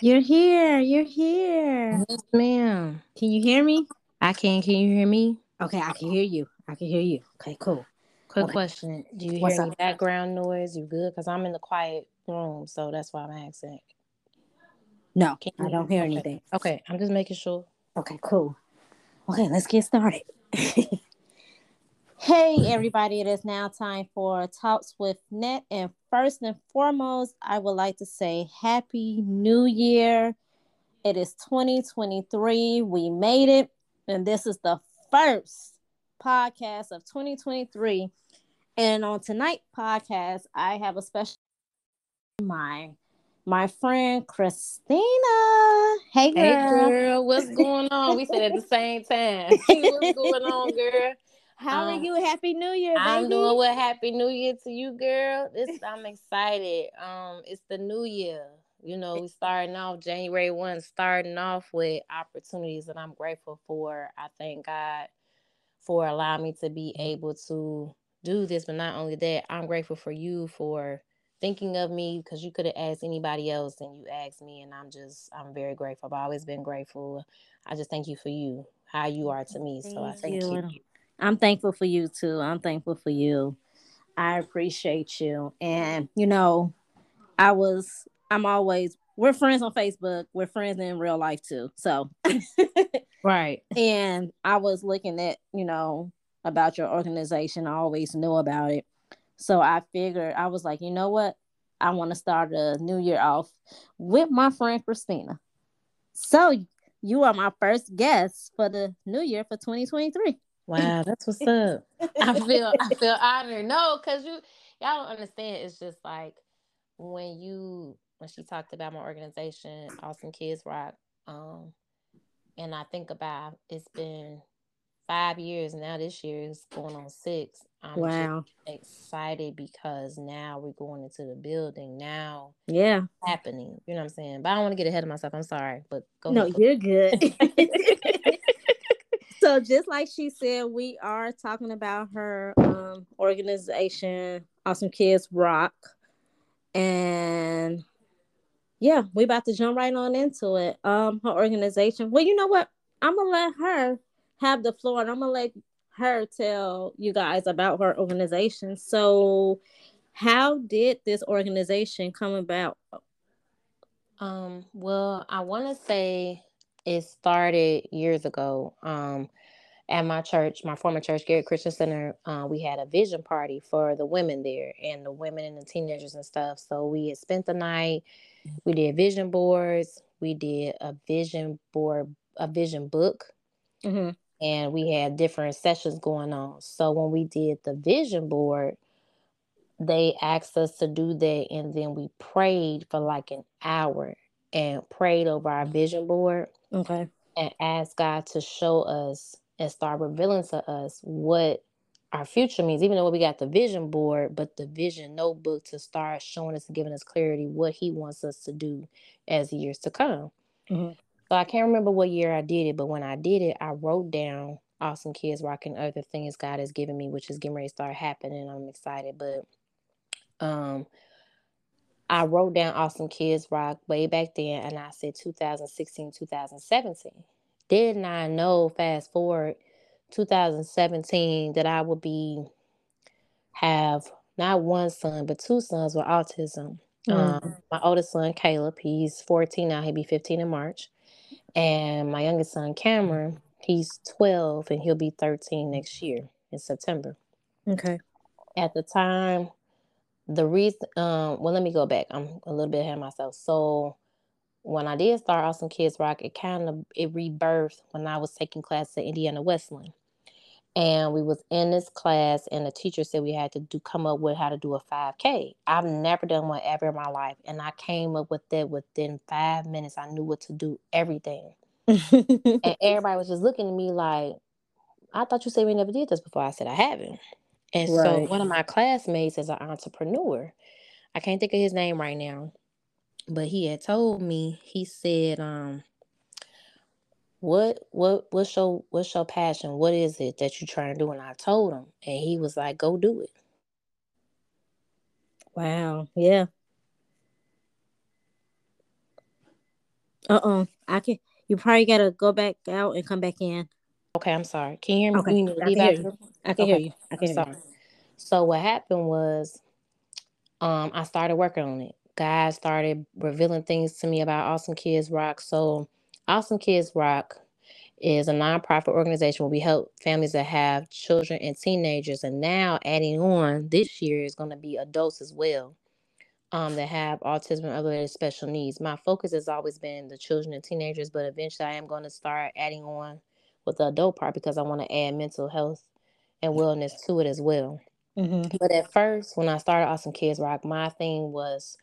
You're here. You're here. Yes, ma'am. Can you hear me? I can. Can you hear me? Okay, I can hear you. I can hear you. Okay, cool. Quick Okay. question. Do you What's hear any background noise? You good? Because I'm in the quiet room, so that's why I'm asking. No, I don't hear okay. anything. Okay, I'm just making sure. Okay, cool. Okay, let's get started. hey, everybody, it is now time for Talks with Net. And first and foremost, I would like to say Happy New Year. It is 2023. We made it. And this is the first podcast of 2023. And on tonight's podcast, I have a special my my friend Christina. Hey girl. Hey, girl, what's going on? We said at the same time. what's going on, girl? How are Um, you? Happy New Year, baby. I'm doing well. Happy New Year to you, girl. This I'm excited. Um, it's the new year. You know, we starting off January one, starting off with opportunities that I'm grateful for. I thank God for allowing me to be able to do this. But not only that, I'm grateful for you for thinking of me because you could have asked anybody else and you asked me, and I'm just I'm very grateful. I've always been grateful. I just thank you for you, how you are to me. So I Thank thank you. you. I'm thankful for you too. I'm thankful for you. I appreciate you. And you know, I was I'm always we're friends on Facebook. We're friends in real life too. So Right. and I was looking at, you know, about your organization. I always knew about it. So I figured I was like, you know what? I want to start a new year off with my friend Christina. So you are my first guest for the new year for 2023. Wow, that's what's up. I feel I feel honored. No, because you y'all don't understand. It's just like when you when she talked about my organization, Awesome Kids Rock, um, and I think about it's been five years now. This year is going on six. I'm Wow. just excited because now we're going into the building. Now Yeah. happening. You know what I'm saying? But I don't want to get ahead of myself. I'm sorry, but go No, ahead. you're good. so just like she said, we are talking about her um organization, Awesome Kids Rock. And yeah, we about to jump right on into it. Um, her organization. Well, you know what? I'm gonna let her have the floor and I'm gonna let her tell you guys about her organization. So how did this organization come about? Um, well, I want to say it started years ago. Um, at my church, my former church, Garrett Christian Center, uh, we had a vision party for the women there and the women and the teenagers and stuff. So we had spent the night. We did vision boards. We did a vision board, a vision book, Mm-hmm. and we had different sessions going on. So when we did the vision board, they asked us to do that, and then we prayed for like an hour and prayed over our vision board Okay. and asked God to show us and start revealing to us what our future means. Even though we got the vision board, but the vision notebook to start showing us and giving us clarity what He wants us to do as years to come. Mhm. So I can't remember what year I did it, but when I did it, I wrote down Awesome Kids Rock and other things God has given me, which is getting ready to start happening. I'm excited, but um I wrote down Awesome Kids Rock way back then and I said 2016, 2017. Did I know fast forward 2017 that I would be have not one son but two sons with autism. Um, my oldest son Caleb, he's 14 now, he'll be 15 in March. And my youngest son Cameron, he's 12 and he'll be 13 next year in September Okay. at the time the reason um well let me go back. I'm a little bit ahead of myself. So when i did start awesome kids rock it kind of it rebirthed when i was taking class at Indiana Wesleyan and we was in this class and the teacher said we had to do come up with how to do a 5k i've never done one ever in my life and i came up with that within five minutes. I knew what to do everything. And everybody was just looking at me like i thought you said we never did this before. I said i haven't and so Right. one of my classmates is an entrepreneur. I can't think of his name right now, but he had told me, he said, um, what what what's your what's your passion? What is it that you're trying to do? And I told him, and he was like, Go do it. wow. Yeah. Uh oh, I can. You probably gotta go back out and come back in. Okay, I'm sorry. Can you hear me? Okay, You I can hear you. I can Okay, hear you. I can I'm hear sorry. So what happened was, um, I started working on it. Guys started revealing things to me about Awesome Kids Rock. So, Awesome Kids Rock is a nonprofit organization where we help families that have children and teenagers. And now, adding on this year is going to be adults as well um, that have autism and other special needs. My focus has always been the children and teenagers, but eventually I am going to start adding on with the adult part because I want to add mental health and wellness to it as well. Mm-hmm. But at first, when I started Awesome Kids Rock, my thing was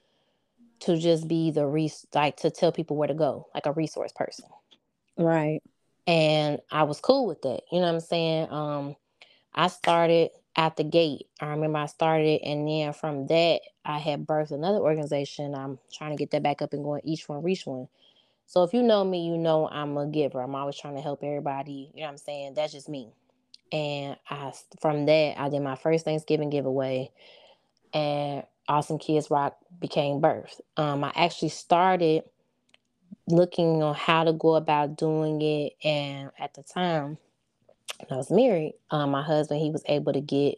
to just be the res- like to tell people where to go, like a resource person. Right. And I was cool with that. You know what I'm saying? Um, I started at the gate. I remember I started, and then from that, I had birthed another organization. I'm trying to get that back up and going. Each one, reach one. So if you know me, you know I'm a giver. I'm always trying to help everybody. You know what I'm saying? That's just me. And I from that, I did my first Thanksgiving giveaway, and Awesome Kids Rock became birth. Um, I actually started looking on how to go about doing it, and at the time, when I was married, um, my husband he was able to get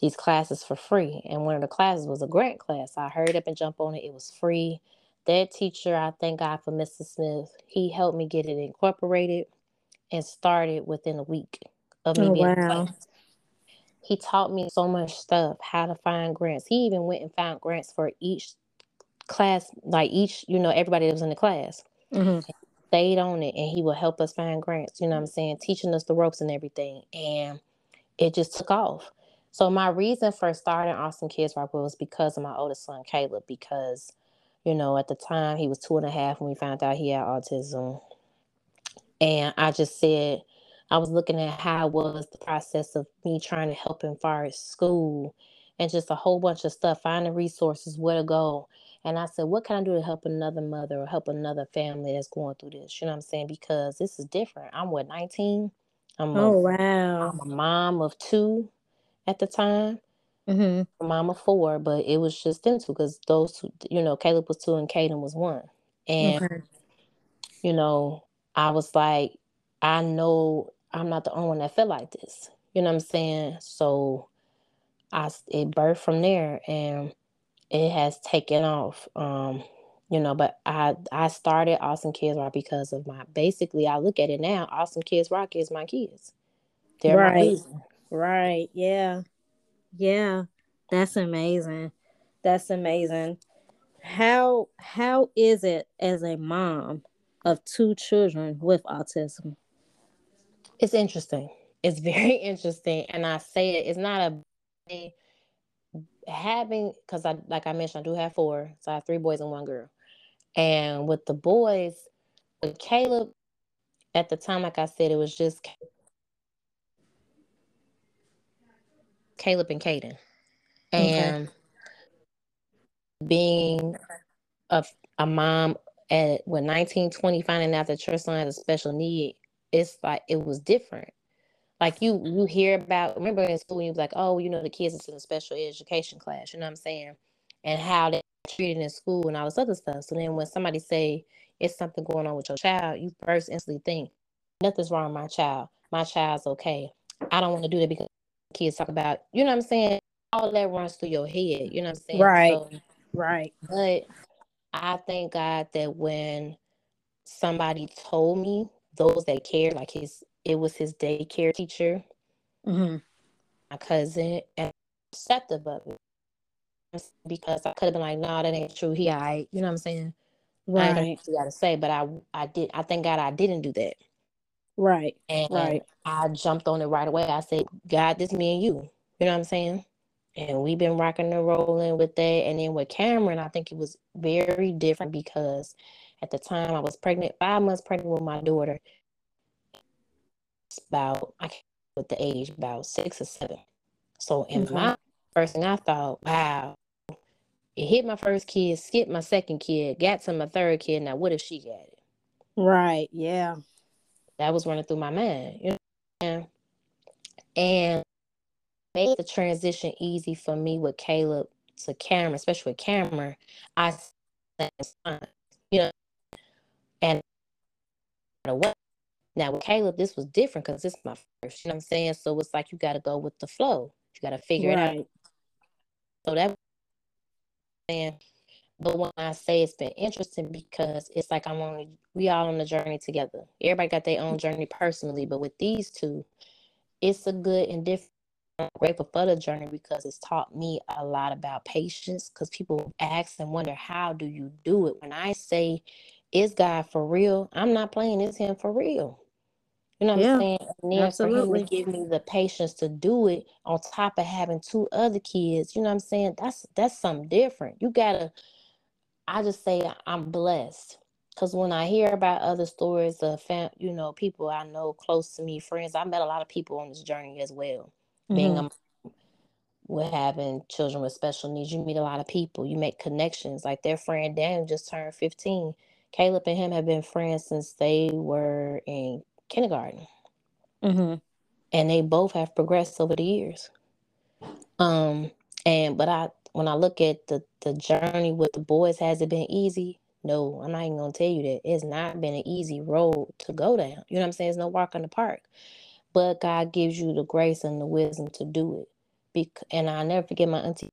these classes for free, and one of the classes was a grant class. I hurried up and jumped on it. It was free. That teacher, I thank God for Mr. Smith. He helped me get it incorporated and started within a week of me Oh being in wow. class. He taught me so much stuff, how to find grants. He even went and found grants for each class, like each, you know, everybody that was in the class. Mm-hmm. Stayed on it and he would help us find grants, you know what I'm saying, teaching us the ropes and everything. And it just took off. So my reason for starting Awesome Kids Rock was because of my oldest son, Caleb, because, you know, at the time he was two and a half when we found out he had autism. And I just said, I was looking at how was the process of me trying to help him far as school and just a whole bunch of stuff, finding resources, where to go. And I said, what can I do to help another mother or help another family that's going through this? You know what I'm saying? Because this is different. I'm what, 19? I'm a, Oh wow. I'm a mom of two at the time, Mm-hmm. a mom of four, but it was just them two because those two, you know, Caleb was two and Caden was one. And Okay. you know, I was like, I know I'm not the only one that felt like this. You know what I'm saying? So I it birthed from there and it has taken off. Um, you know, but I I started Awesome Kids Rock because of my basically I look at it now, Awesome Kids Rock is my kids. They're Right. Right. Yeah. Yeah. That's amazing. That's amazing. How how is it as a mom of two children with autism? It's interesting. It's very interesting. And I say it, it's not a having because I like I mentioned, I do have four. So I have three boys and one girl. And with the boys, with Caleb, at the time, like I said, it was just Caleb and Caden. Okay. And being a, a mom at what 19, 20, finding out that your son has a special need, it's like it was different. Like you you hear about remember in school you was like, oh, you know, the kids is in a special education class, you know what I'm saying? And how they treated in school and all this other stuff. So then when somebody say it's something going on with your child, you first instantly think, nothing's wrong with my child. My child's okay. I don't want to do that because kids talk about, you know what I'm saying? All that runs through your head, you know what I'm saying? Right. So Right. but I thank God that when somebody told me those that cared, like his it was his daycare teacher, Mm-hmm. my cousin, and acceptive of it. Because I could have been like, no, that ain't true. He all right. You know what I'm saying? I ain't gonna Right. you gotta say, but I I did I thank God I didn't do that. Right. And Right. I jumped on it right away. I said, God, this me and you. You know what I'm saying? And we've been rocking and rolling with that. And then with Cameron, I think it was very different because at the time I was pregnant, five months pregnant with my daughter. It's about I can't with the age, about six or seven. So in Okay. my first thing I thought, wow, it hit my first kid, skipped my second kid, got to my third kid. Now what if she got it? Right. Yeah. That was running through my mind. You know And made the transition easy for me with Caleb to Cameron, especially with Cameron. I you know, And what now with Caleb, this was different because this is my first, you know what I'm saying? So it's like you gotta go with the flow. You gotta figure right. it out. So that and but when I say it's been interesting because it's like I'm on we all on the journey together. Everybody got their own journey personally, but with these two, it's a good and different um, I'm grateful for the journey because it's taught me a lot about patience. Because people ask and wonder, how do you do it? When I say, is God for real? I'm not playing, it's Him for real. You know what yeah, I'm saying? And then absolutely. for him to give me the patience to do it on top of having two other kids, you know what I'm saying? That's that's something different. You gotta I just say I'm blessed. Cause when I hear about other stories of fam, you know, people I know close to me, friends, I met a lot of people on this journey as well. Mm-hmm. Being a with having children with special needs, you meet a lot of people. You make connections. Like their friend Dan just turned 15. Caleb and him have been friends since they were in kindergarten. Mm-hmm. And they both have progressed over the years. Um, and but I when I look at the the journey with the boys, has it been easy? No, I'm not even gonna tell you that it's not been an easy road to go down. You know what I'm saying? It's no walk in the park. But God gives you the grace and the wisdom to do it. Bec- and I'll never forget my auntie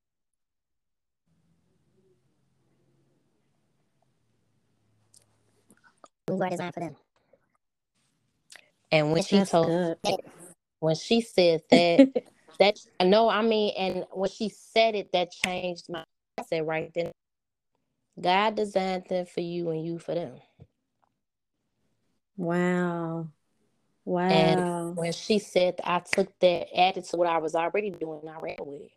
we were designed for them. And when she told good. when she said that that I know I mean and when she said it that changed my said right then God designed them for you and you for them. Wow. Wow. And when she said I took that added to what I was already doing, I ran with it.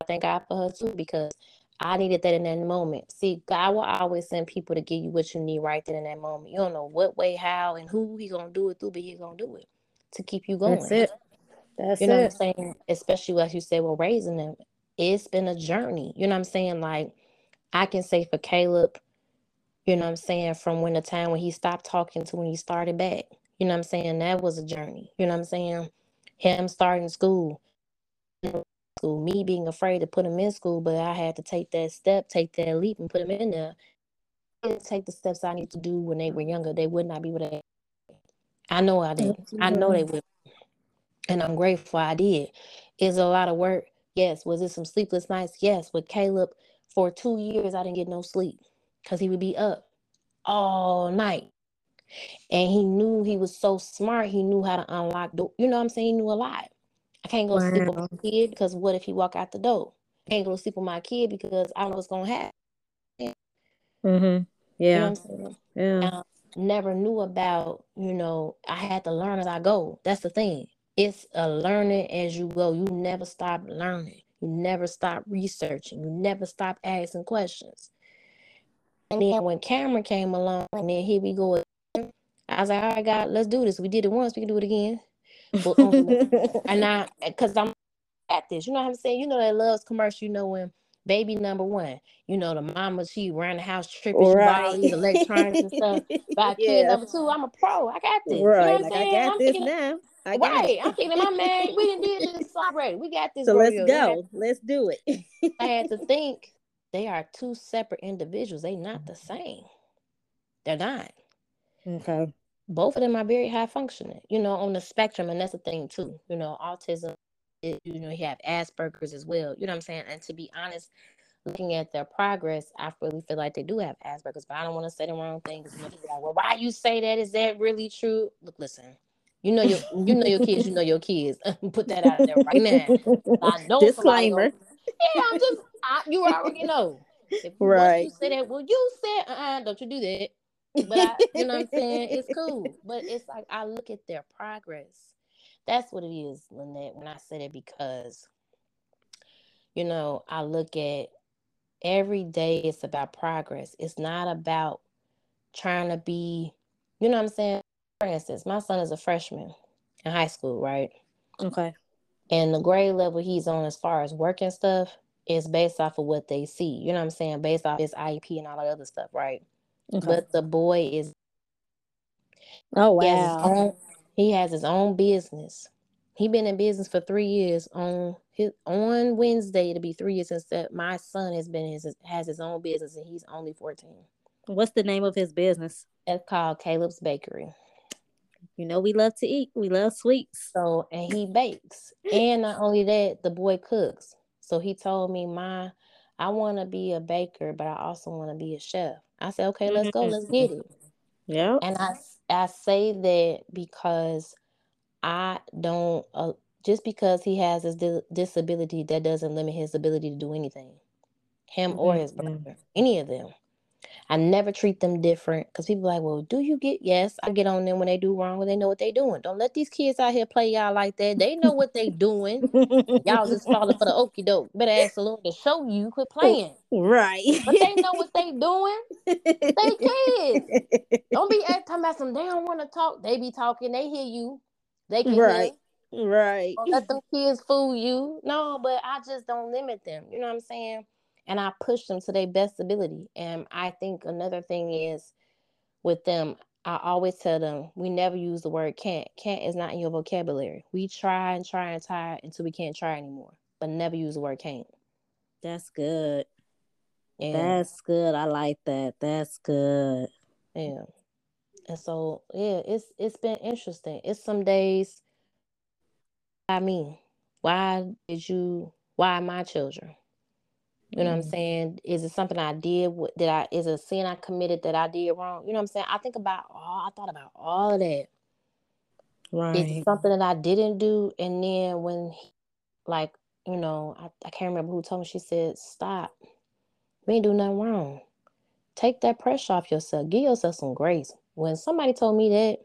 I thank God for her too because I needed that in that moment. See, God will always send people to give you what you need right then in that moment. You don't know what way, how, and who He gonna do it through, but He gonna do it to keep you going. That's it. That's you know it. what I'm saying? Especially as you said, well, raising them, it's been a journey. You know what I'm saying? Like I can say for Caleb, you know what I'm saying, from when the time when he stopped talking to when he started back. You know what I'm saying? That was a journey. You know what I'm saying? Him starting school, school, me being afraid to put him in school, but I had to take that step, take that leap, and put him in there. Take the steps I need to do when they were younger. They would not be what they. I know I did. I know they would, and I'm grateful I did. Is a lot of work. Yes. Was it some sleepless nights? Yes. With Caleb, for two years, I didn't get no sleep because he would be up all night. And he knew he was so smart. He knew how to unlock door. You know what I'm saying? He knew a lot. I can't go wow. sleep with my kid because what if he walk out the door? I can't go sleep with my kid because I don't know what's gonna happen. Mm-hmm. Yeah. You know Yeah. I never knew about, you know, I had to learn as I go. That's the thing. It's a learning as you go. You never stop learning. You never stop researching. You never stop asking questions. And then when Cameron came along, and then here we go. I was like, all right, God, let's do this. We did it once, we can do it again. But, um, and I, because I'm at this, you know what I'm saying? You know that Luvs commercial, you know when baby number one, you know the mama she ran the house tripping, right. all these electronics and stuff. By yeah. kid number two, I'm a pro. I got this. Right, you know like I got I'm this thinking, now. I right, I'm thinking, my man, we didn't did this already. We got this. So let's go. Let's do it. I had to think they are two separate individuals. They not the same. They're not. Okay both of them are very high functioning, you know, on the spectrum. And that's the thing too, you know, autism, it, you know, you have Asperger's as well. You know what I'm saying? And to be honest, looking at their progress, I really feel like they do have Asperger's, but I don't want to say the wrong things. Like, well, why you say that? Is that really true? Look, listen, you know your you know your kids, you know your kids. Put that out there right now. I know disclaimer. yeah, I'm just I, you already know. If right. you say that, well, you said, uh-uh, don't you do that. But I, you know what I'm saying? It's cool. But it's like I look at their progress. That's what it is, Lynette, when I said it because you know, I look at every day it's about progress. It's not about trying to be, you know what I'm saying? For instance, my son is a freshman in high school, right? Okay. And the grade level he's on as far as work and stuff is based off of what they see. You know what I'm saying? Based off his IEP and all that other stuff, right? Okay. But the boy is Oh wow. He has, own, he has his own business. He been in business for three years. On his on Wednesday, to be three years since that my son has been his has his own business and he's only 14. What's the name of his business? It's called Caleb's Bakery. You know we love to eat. We love sweets. So and he bakes. and not only that, the boy cooks. So he told me, "My, I want to be a baker, but I also want to be a chef." I said, "Okay, let's go. Let's get it." Yeah. And I I say that because I don't uh, just because he has his di- disability that doesn't limit his ability to do anything. Him or his brother, any of them. I never treat them different because people like, well, do you get? Yes, I get on them when they do wrong, when they know what they doing. Don't let these kids out here play y'all like that. They know what they doing. y'all just falling for the okey doke. Better ask the Lord to show you. Quit oh, playing. Right. But they know what they doing. They kids. Don't be talking about some. They don't want to talk. They be talking. They hear you. They can right. hear. Right. Don't let them kids fool you. No, but I just don't limit them. You know what I'm saying? And I push them to their best ability. And I think another thing is with them, I always tell them we never use the word can't. Can't is not in your vocabulary. We try and try and try until we can't try anymore, but never use the word can't. That's good. Yeah. That's good. I like that. That's good. Yeah. And so yeah, it's it's been interesting. It's some days I mean, why did you why my children? You know what I'm mm-hmm. saying? Is it something I did? What did I? Is a sin I committed that I did wrong? You know what I'm saying? I think about all. I thought about all of that. Right. Is it something that I didn't do? And then when, he, like, you know, I, I can't remember who told me. She said, "Stop. We ain't do nothing wrong. Take that pressure off yourself. Give yourself some grace." When somebody told me that,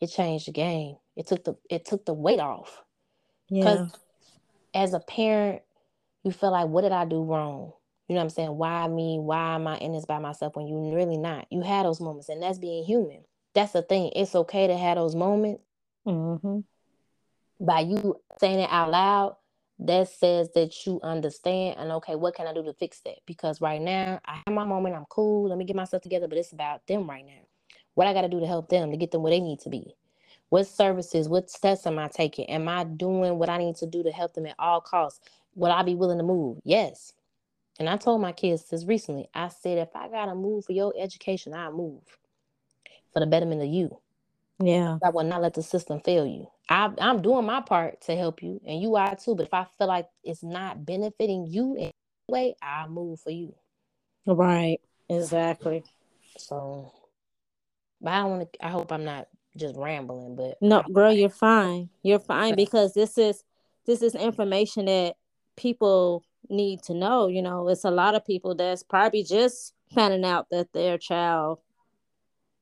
it changed the game. It took the it took the weight off. Yeah. As a parent, you feel like, what did I do wrong? You know what I'm saying? Why me? Why am I in this by myself when you really not? You had those moments, and that's being human. That's the thing. It's okay to have those moments. Mm-hmm. By you saying it out loud, that says that you understand and okay, what can I do to fix that? Because right now I have my moment, I'm cool, let me get myself together, but it's about them right now. What I gotta do to help them to get them where they need to be. What services, what steps am I taking? Am I doing what I need to do to help them at all costs? Would I be willing to move? Yes. And I told my kids this recently. I said, if I gotta move for your education, I'll move for the betterment of you. Yeah. I will not let the system fail you. I, I'm doing my part to help you, and you are too. But if I feel like it's not benefiting you in any way, I'll move for you. Right. Exactly. So, but I don't want to. I hope I'm not just rambling. But no, girl, you're fine. You're fine because this is this is information that people need to know. You know, it's a lot of people that's probably just finding out that their child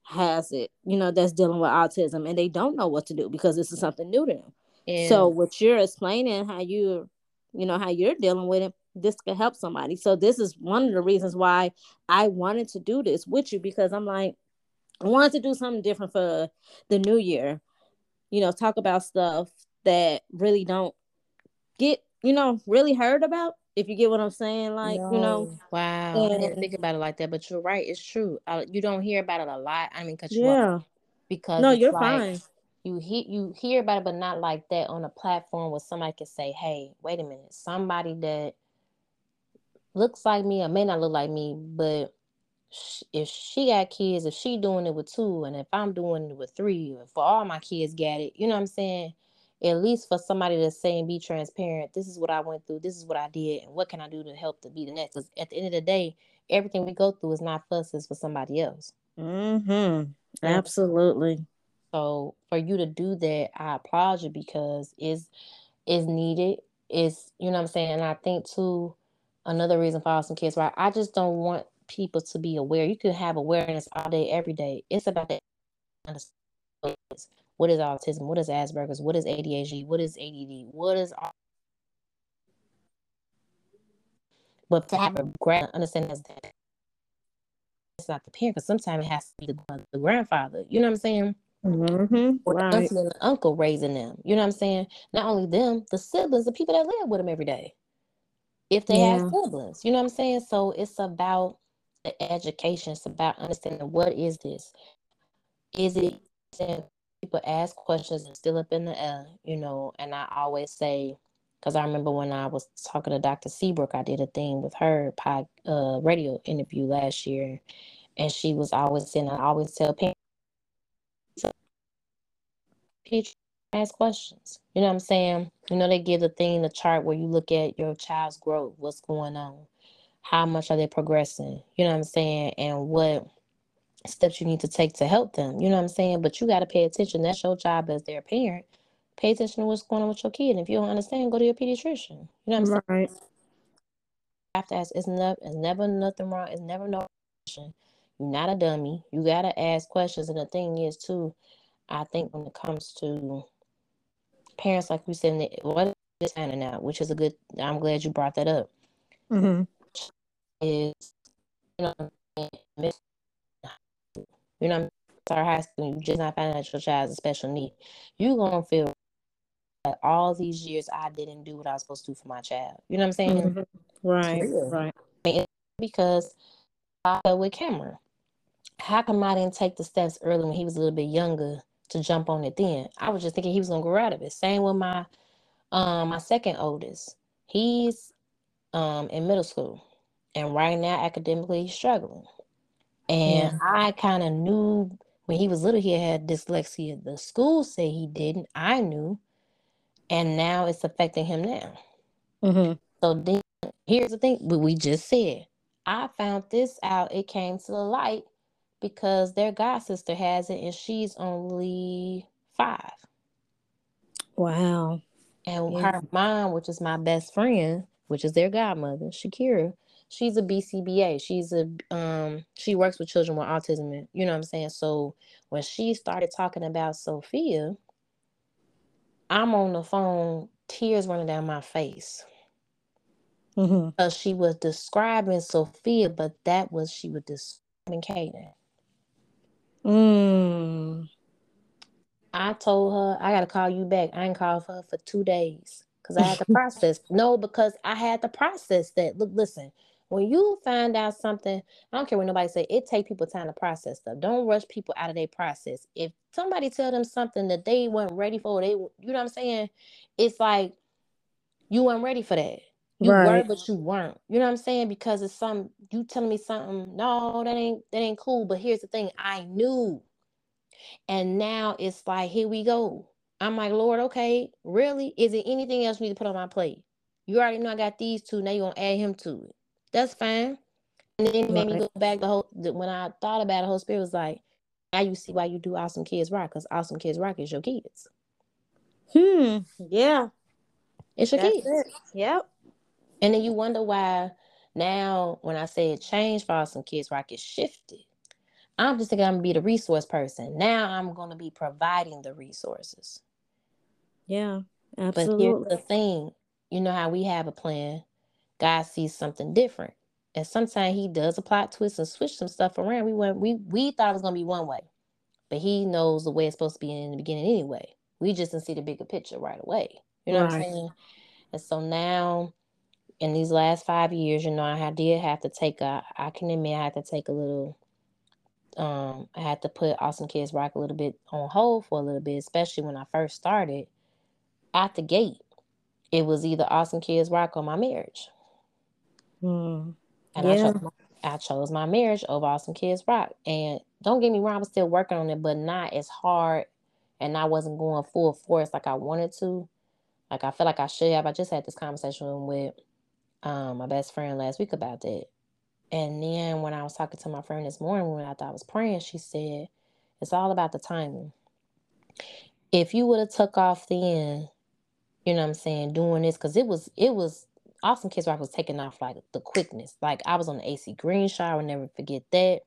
has it, you know, that's dealing with autism and they don't know what to do because this is something new to them. Yeah. So what you're explaining how you you know how you're dealing with it, this could help somebody. So this is one of the reasons why I wanted to do this with you because I'm like I wanted to do something different for the new year. You know, talk about stuff that really don't get, you know, really heard about if you get what I'm saying, like no. you know, wow, and, I didn't think about it like that, but you're right, it's true. Uh, you don't hear about it a lot. I mean, cause yeah, because no, you're like, fine. You hear you hear about it, but not like that on a platform where somebody can say, "Hey, wait a minute, somebody that looks like me or may not look like me, but if she got kids, if she doing it with two, and if I'm doing it with three, for all my kids got it, you know what I'm saying? At least for somebody to say and be transparent, this is what I went through, this is what I did, and what can I do to help to be the next? Because at the end of the day, everything we go through is not for us, it's for somebody else. Mm-hmm. Absolutely. So for you to do that, I applaud you because it's is needed. Is you know what I'm saying? And I think too, another reason for awesome kids, right? I just don't want people to be aware. You can have awareness all day, every day. It's about that what is autism? What is Asperger's? What is ADHD? What is ADD? What is but to have a grand understanding that it's not the parent, because sometimes it has to be the, the grandfather. You know what I'm saying? Mm-hmm. Or right. the auntie and the uncle raising them. You know what I'm saying? Not only them, the siblings, the people that live with them every day. If they yeah. have siblings, you know what I'm saying? So it's about the education. It's about understanding what is this? Is it people ask questions and still up in the air, you know, and I always say, because I remember when I was talking to Dr. Seabrook, I did a thing with her pod, uh, radio interview last year. and she was always saying, I always tell parents, ask questions. You know what I'm saying? You know, they give the thing, the chart where you look at your child's growth, what's going on, how much are they progressing, you know what I'm saying, and what steps you need to take to help them. You know what I'm saying? But you got to pay attention. That's your job as their parent. Pay attention to what's going on with your kid. And if you don't understand, go to your pediatrician. You know what I'm right. saying? have to ask. It's never, it's never nothing wrong. It's never no question. You're not a dummy. You gotta ask questions. And the thing is, too, I think when it comes to parents, like we said, what is finding out, which is a good. I'm glad you brought that up. Mm-hmm. Is you know, you know, start high school, you just not finding out your child's a special need. You're gonna feel like all these years I didn't do what I was supposed to do for my child. You know what I'm saying? Mm-hmm. Right, right. Because I with Cameron. How come I didn't take the steps early when he was a little bit younger to jump on it then? I was just thinking he was gonna grow out of it. Same with my um my second oldest. He's um in middle school. And right now academically he's struggling. And yeah. I kind of knew when he was little he had dyslexia. The school said he didn't. I knew. And now it's affecting him now. Mm-hmm. So then here's the thing, we just said, I found this out. It came to the light because their god sister has it and she's only five. Wow. And yeah. her mom, which is my best friend, which is their godmother, Shakira, she's a BCBA. She's a um she works with children with autism and you know what I'm saying? So when she started talking about Sophia, I'm on the phone, tears running down my face mm-hmm. because she was describing Sophia, but that was she was describing Kaden. Mm. I told her I gotta call you back. I ain't called her for two days because I had to process. No, because I had to process that. Look, listen. When you find out something, I don't care what nobody say. It take people time to process stuff. Don't rush people out of their process. If somebody tell them something that they weren't ready for, they, you know what I'm saying? It's like you weren't ready for that. You right. were, but you weren't. You know what I'm saying? Because it's some you telling me something. No, that ain't that ain't cool. But here's the thing: I knew, and now it's like here we go. I'm like, Lord, okay, really? Is it anything else you need to put on my plate? You already know I got these two. Now you gonna add him to it. That's fine. And then it made me go back the whole. when I thought about it, the whole spirit was like, now you see why you do awesome kids rock because awesome kids rock is your kids. Hmm. Yeah. It's your That's kids. It. Yep. And then you wonder why now when I say it changed for Awesome Kids Rock, it shifted. I'm just thinking I'm gonna be the resource person. Now I'm gonna be providing the resources. Yeah, absolutely. But here's the thing, you know how we have a plan, God sees something different. And sometimes he does a plot twist and switch some stuff around. We went we we thought it was gonna be one way, but he knows the way it's supposed to be in the beginning anyway. We just didn't see the bigger picture right away. You know right. what I'm saying? And so now in these last five years, you know, I did have to take a, I can admit I had to take a little, um, I had to put Awesome Kids Rock a little bit on hold for a little bit, especially when I first started. At the gate, it was either Awesome Kids Rock or my marriage. Hmm. And yeah. I, chose my, I chose my marriage over Awesome Kids Rock. And don't get me wrong, I was still working on it, but not as hard. And I wasn't going full force like I wanted to. Like I feel like I should have. I just had this conversation with um, my best friend last week about that. And then when I was talking to my friend this morning, when I thought I was praying, she said, "It's all about the timing. If you would have took off then, you know what I'm saying, doing this, because it was it was Awesome Kids Rock was taking off like the quickness. Like I was on the AC Green show, I will never forget that.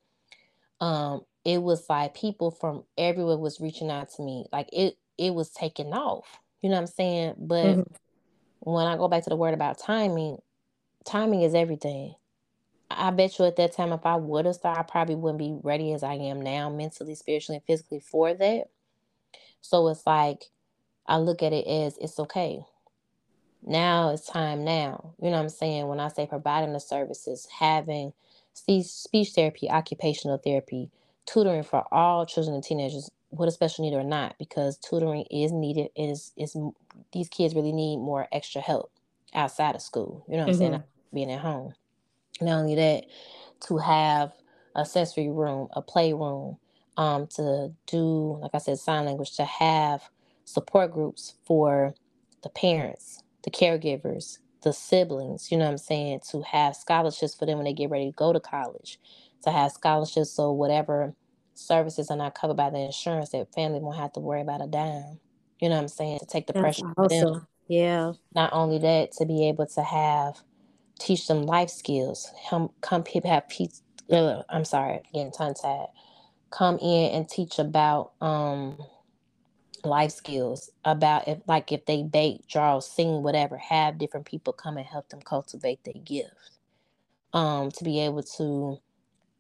Um, it was like people from everywhere was reaching out to me. Like it it was taking off. You know what I'm saying? But mm-hmm. when I go back to the word about timing, timing is everything. I bet you at that time, if I would have started, I probably wouldn't be ready as I am now, mentally, spiritually, and physically for that. So it's like I look at it as it's okay. Now it's time now. You know what I'm saying? When I say providing the services, having speech therapy, occupational therapy, tutoring for all children and teenagers with a special need or not, because tutoring is needed. Is is these kids really need more extra help outside of school. You know what mm-hmm. I'm saying? being at home. Not only that, to have a sensory room, a playroom, um, to do, like I said, sign language, to have support groups for the parents, the caregivers, the siblings, you know what I'm saying, to have scholarships for them when they get ready to go to college, to have scholarships so whatever services are not covered by the insurance, that family won't have to worry about a dime. You know what I'm saying? To take the That's pressure awesome. them. Yeah. Not only that, to be able to have teach them life skills. Come, come people have peace. Uh, I'm sorry, getting tongue tied. Come in and teach about um life skills about if like if they bake, draw, sing, whatever, have different people come and help them cultivate their gift. Um, to be able to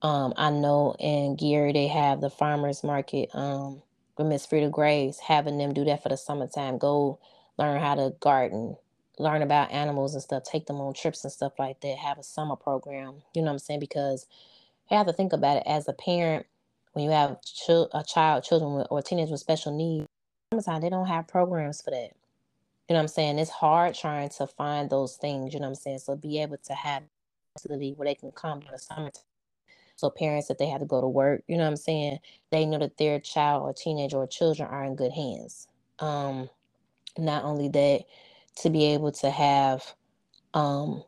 um, I know in Gary they have the farmers market um with Miss Frida Graves, having them do that for the summertime. Go learn how to garden, learn about animals and stuff, take them on trips and stuff like that, have a summer program. You know what I'm saying? Because you have to think about it as a parent when you have a child, children with, or teenagers with special needs summertime, they don't have programs for that. You know what I'm saying? It's hard trying to find those things, you know what I'm saying? So be able to have facility where they can come in the summertime. So parents, if they have to go to work, you know what I'm saying, they know that their child or teenager or children are in good hands. Um, not only that, to be able to have um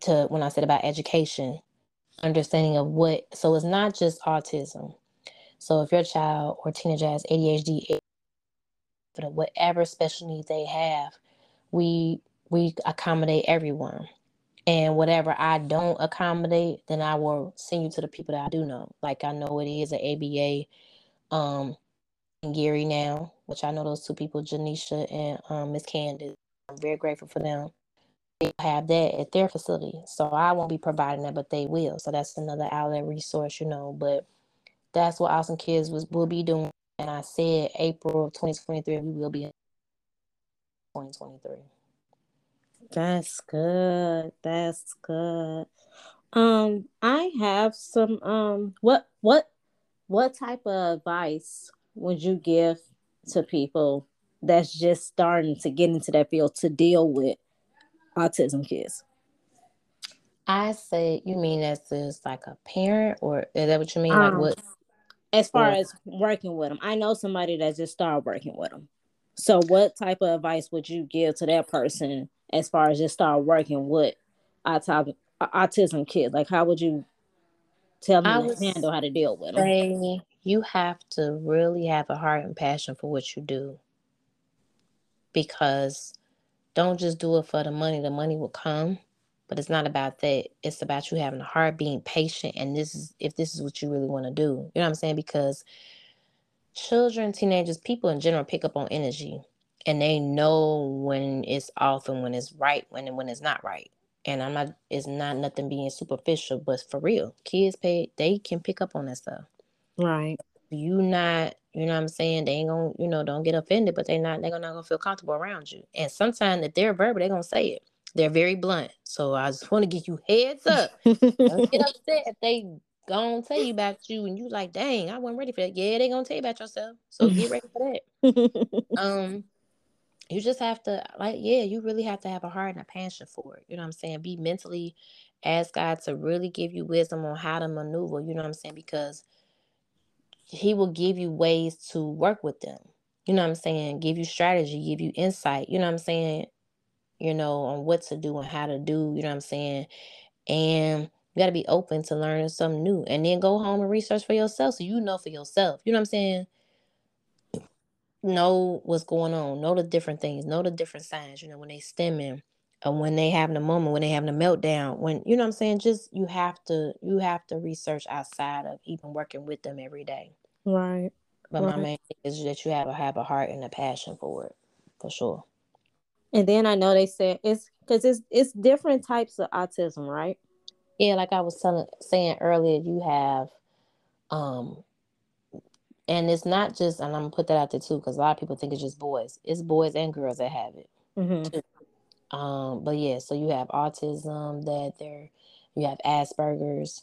to when I said about education, understanding of what so it's not just autism. So if your child or teenager has ADHD, for whatever special needs they have, we we accommodate everyone. And whatever I don't accommodate, then I will send you to the people that I do know. Like I know it is an ABA um Gary now, which I know those two people, Janisha and um, Miss Candace. I'm very grateful for them. They have that at their facility. So I won't be providing that, but they will. So that's another outlet resource, you know. But that's what Awesome Kids was will be doing and I said April of 2023, we will be in 2023. That's good. That's good. Um, I have some um what what what type of advice would you give to people that's just starting to get into that field to deal with autism kids? I say you mean as just like a parent or is that what you mean? Um, like what as far yeah. as working with them. I know somebody that just started working with them. So, what type of advice would you give to that person as far as just start working with autism, autism kids? Like, how would you tell them to handle how to deal with them? You have to really have a heart and passion for what you do because don't just do it for the money. The money will come, but it's not about that. It's about you having a heart, being patient, and this is if this is what you really want to do. You know what I'm saying? Because children, teenagers, people in general pick up on energy and they know when it's off and when it's right, when when it's not right. And I'm not it's not nothing being superficial, but for real. Kids pay they can pick up on that stuff. Right. You not, you know what I'm saying? They ain't gonna, you know, don't get offended, but they not they're not gonna feel comfortable around you. And sometimes if they're verbal, they're gonna say it. They're very blunt. So I just want to give you heads up. Don't get upset if they gonna tell you about you and you like, dang, I wasn't ready for that. Yeah, they gonna tell you about yourself. So get ready for that. um, you just have to like, yeah, you really have to have a heart and a passion for it. You know what I'm saying? Be mentally ask God to really give you wisdom on how to maneuver, you know what I'm saying? Because he will give you ways to work with them. You know what I'm saying? Give you strategy, give you insight, you know what I'm saying? You know, on what to do and how to do, you know what I'm saying? And you got to be open to learning something new and then go home and research for yourself so you know for yourself. You know what I'm saying? Know what's going on, know the different things, know the different signs, you know, when they stemming or when they having a moment, when they having a meltdown, when you know what I'm saying, just you have to you have to research outside of even working with them every day. Right. But right. my main thing is that you have to have a heart and a passion for it, for sure. And then I know they said it's because it's it's different types of autism, right? Yeah, like I was telling saying earlier, you have um and it's not just and I'm gonna put that out there too, because a lot of people think it's just boys. It's boys and girls that have it. Mm-hmm. Um, but yeah, so you have autism that there you have Asperger's,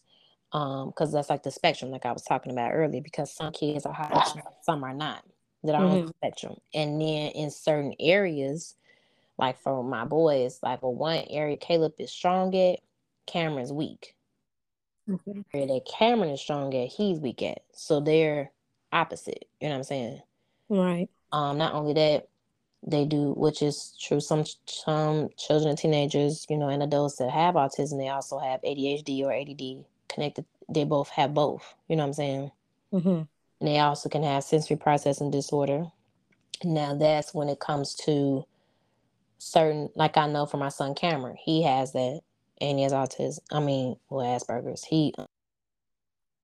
um, because that's like the spectrum, like I was talking about earlier, because some kids are high, some are not that are mm-hmm. on the spectrum. And then in certain areas, like for my boys, like for one area Caleb is strong at, Cameron's weak. mm-hmm. that Cameron is strong at, he's weak at. So they're opposite. You know what I'm saying? Right. Um, not only that, they do, which is true. Some some children and teenagers, you know, and adults that have autism, they also have ADHD or ADD connected. They both have both. You know what I'm saying? Mm-hmm. And they also can have sensory processing disorder. Now that's when it comes to certain, like I know for my son Cameron, he has that, and he has autism. I mean, well, Asperger's. He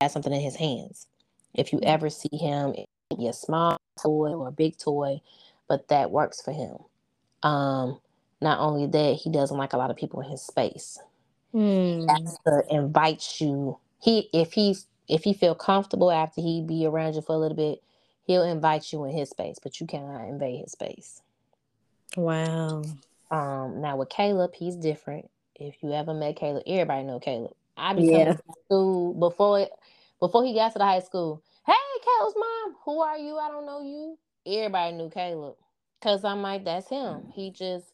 has something in his hands. If you mm-hmm. ever see him, it be a small toy or a big toy but that works for him. Um, not only that, he doesn't like a lot of people in his space. Mm. That's to invite you. He if he's if he feel comfortable after he be around you for a little bit, he'll invite you in his space, but you cannot invade his space. Wow. Um, now with Caleb, he's different. If you ever met Caleb, everybody know Caleb. I be yeah. school before before he got to the high school. Hey, Caleb's mom, who are you? I don't know you everybody knew Caleb. Cause I'm like, that's him. He just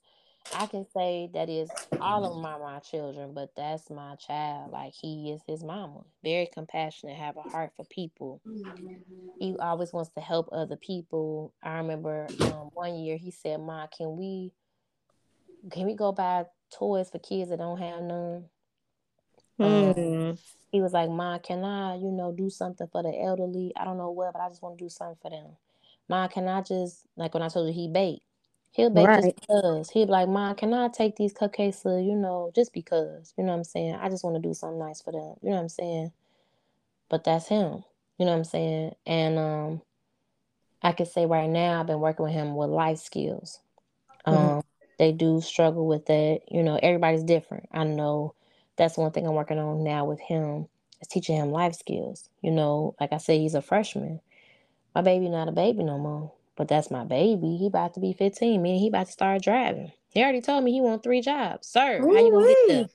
I can say that is all of my my children, but that's my child. Like he is his mama. Very compassionate, have a heart for people. He always wants to help other people. I remember um, one year he said, "Ma, can we can we go buy toys for kids that don't have none?" Mm. Um, he was like, "Ma, can I, you know, do something for the elderly? I don't know what, but I just want to do something for them." Mom, can I just like when I told you he bake? He'll bake right. just because. He'll be like, Mom, can I take these cupcakes to, you know, just because. You know what I'm saying? I just want to do something nice for them. You know what I'm saying? But that's him. You know what I'm saying? And um I can say right now I've been working with him with life skills. Mm-hmm. Um they do struggle with that. You know, everybody's different. I know that's one thing I'm working on now with him is teaching him life skills. You know, like I said, he's a freshman. My baby not a baby no more. But that's my baby. He about to be 15. Man, he about to start driving. He already told me he want three jobs. Sir, Ooh, how you gonna get there?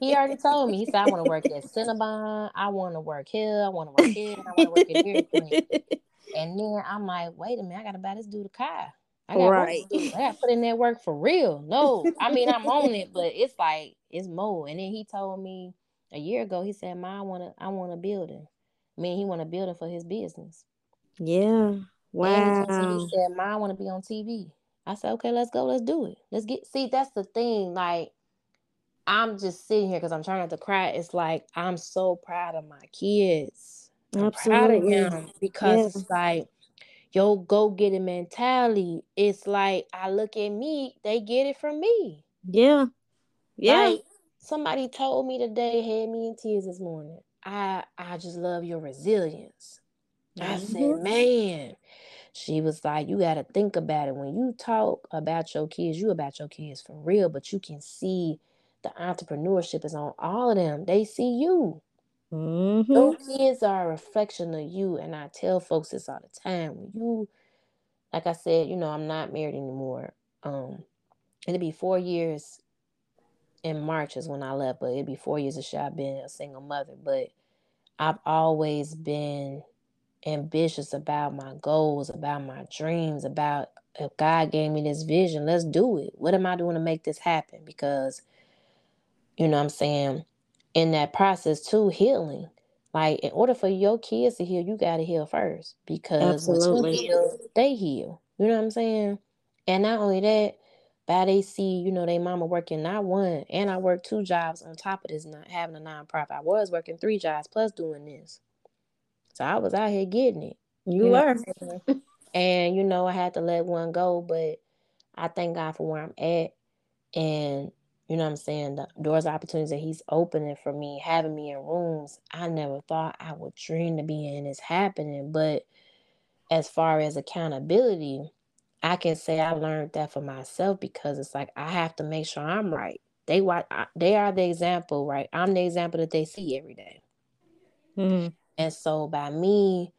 he already told me. He said, I want to work at Cinnabon. I want to work here. I want to work here. I want to work at and then I'm like, wait a minute, I gotta buy this dude a car. I got right. I got to put in that work for real. No, I mean I'm on it, but it's like it's more. And then he told me a year ago, he said, "Ma, I want to, I want a building." I mean, he want a building for his business. Yeah. Wow. And he said, "Mom, I want to be on TV." I said, "Okay, let's go. Let's do it. Let's get." See, that's the thing. Like, I'm just sitting here because I'm trying not to cry. It's like I'm so proud of my kids. I'm Absolutely. proud of them because it's like yo go get it mentality. It's like I look at me, they get it from me. Yeah. Yeah. Like, somebody told me today, had me in tears this morning. I I just love your resilience. Mm-hmm. I said, man. She was like, you got to think about it. When you talk about your kids, you about your kids for real, but you can see the entrepreneurship is on all of them. They see you. Mm-hmm. Those kids are a reflection of you. And I tell folks this all the time. When you, like I said, you know, I'm not married anymore. Um, it'll be four years in March is when I left, but it'd be four years of shit I've been a single mother. But I've always been ambitious about my goals, about my dreams, about if God gave me this vision, let's do it. What am I doing to make this happen? Because, you know what I'm saying, in that process too, healing. Like in order for your kids to heal, you gotta heal first. Because Absolutely. when you heal, they heal. You know what I'm saying? And not only that, by they see, you know, they mama working not one, and I work two jobs on top of this, not having a nonprofit. I was working three jobs plus doing this. So I was out here getting it. You, were. and you know, I had to let one go, but I thank God for where I'm at. And you know what I'm saying? The doors of opportunities that he's opening for me, having me in rooms I never thought I would dream to be in is happening. But as far as accountability, I can say I learned that for myself because it's like I have to make sure I'm right. They watch. They are the example, right? I'm the example that they see every day. Mm-hmm. And so by me,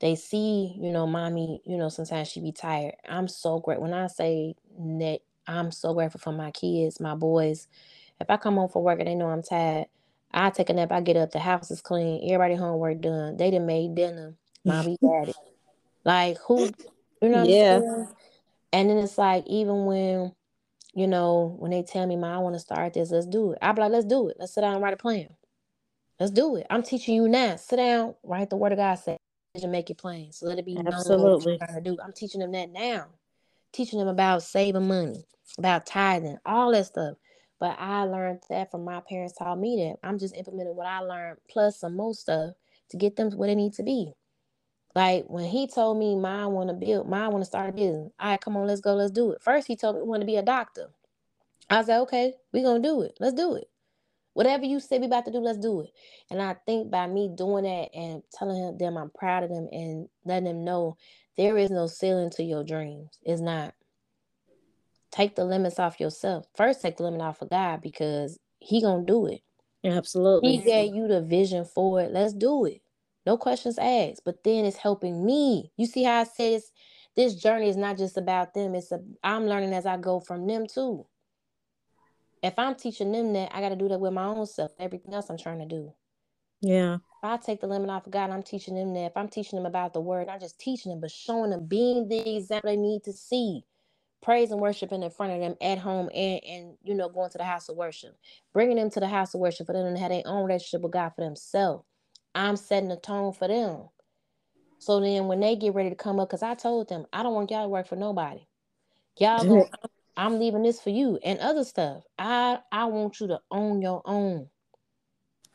they see, you know, mommy, you know, sometimes she be tired. I'm so great when I say that I'm so grateful for my kids, my boys. If I come home from work and they know I'm tired, I take a nap. I get up. The house is clean. Everybody homework done. They done made dinner. Mommy got it. Like who, you know? yeah. And then it's like, even when, you know, when they tell me, Mom, I want to start this, let's do it." I be like, "Let's do it. Let's sit down and write a plan." Let's do it. I'm teaching you now. Sit down, write the word of God say and make it plain. So let it be Absolutely. known to do. I'm teaching them that now. Teaching them about saving money, about tithing, all that stuff. But I learned that from my parents taught me that. I'm just implementing what I learned plus some more stuff to get them where they need to be. Like when he told me mine want to build, mine want to start a business. All right, come on, let's go, let's do it. First, he told me want to be a doctor. I said, okay, we gonna do it. Let's do it. Whatever you say we about to do, let's do it. And I think by me doing that and telling them I'm proud of them and letting them know there is no ceiling to your dreams. It's not. Take the limits off yourself. First, take the limit off of God because He gonna do it. Absolutely. He gave you the vision for it. Let's do it. No questions asked. But then it's helping me. You see how I said this journey is not just about them. It's a I'm learning as I go from them too. If I'm teaching them that, I got to do that with my own self. Everything else I'm trying to do. Yeah. If I take the limit off of God, I'm teaching them that. If I'm teaching them about the word, I'm just teaching them, but showing them, being the example they need to see. Praise and worshiping in front of them at home and, and you know, going to the house of worship. Bringing them to the house of worship for them to have their own relationship with God for themselves. I'm setting the tone for them. So then when they get ready to come up, because I told them, I don't want y'all to work for nobody. Y'all going I'm leaving this for you and other stuff. I I want you to own your own.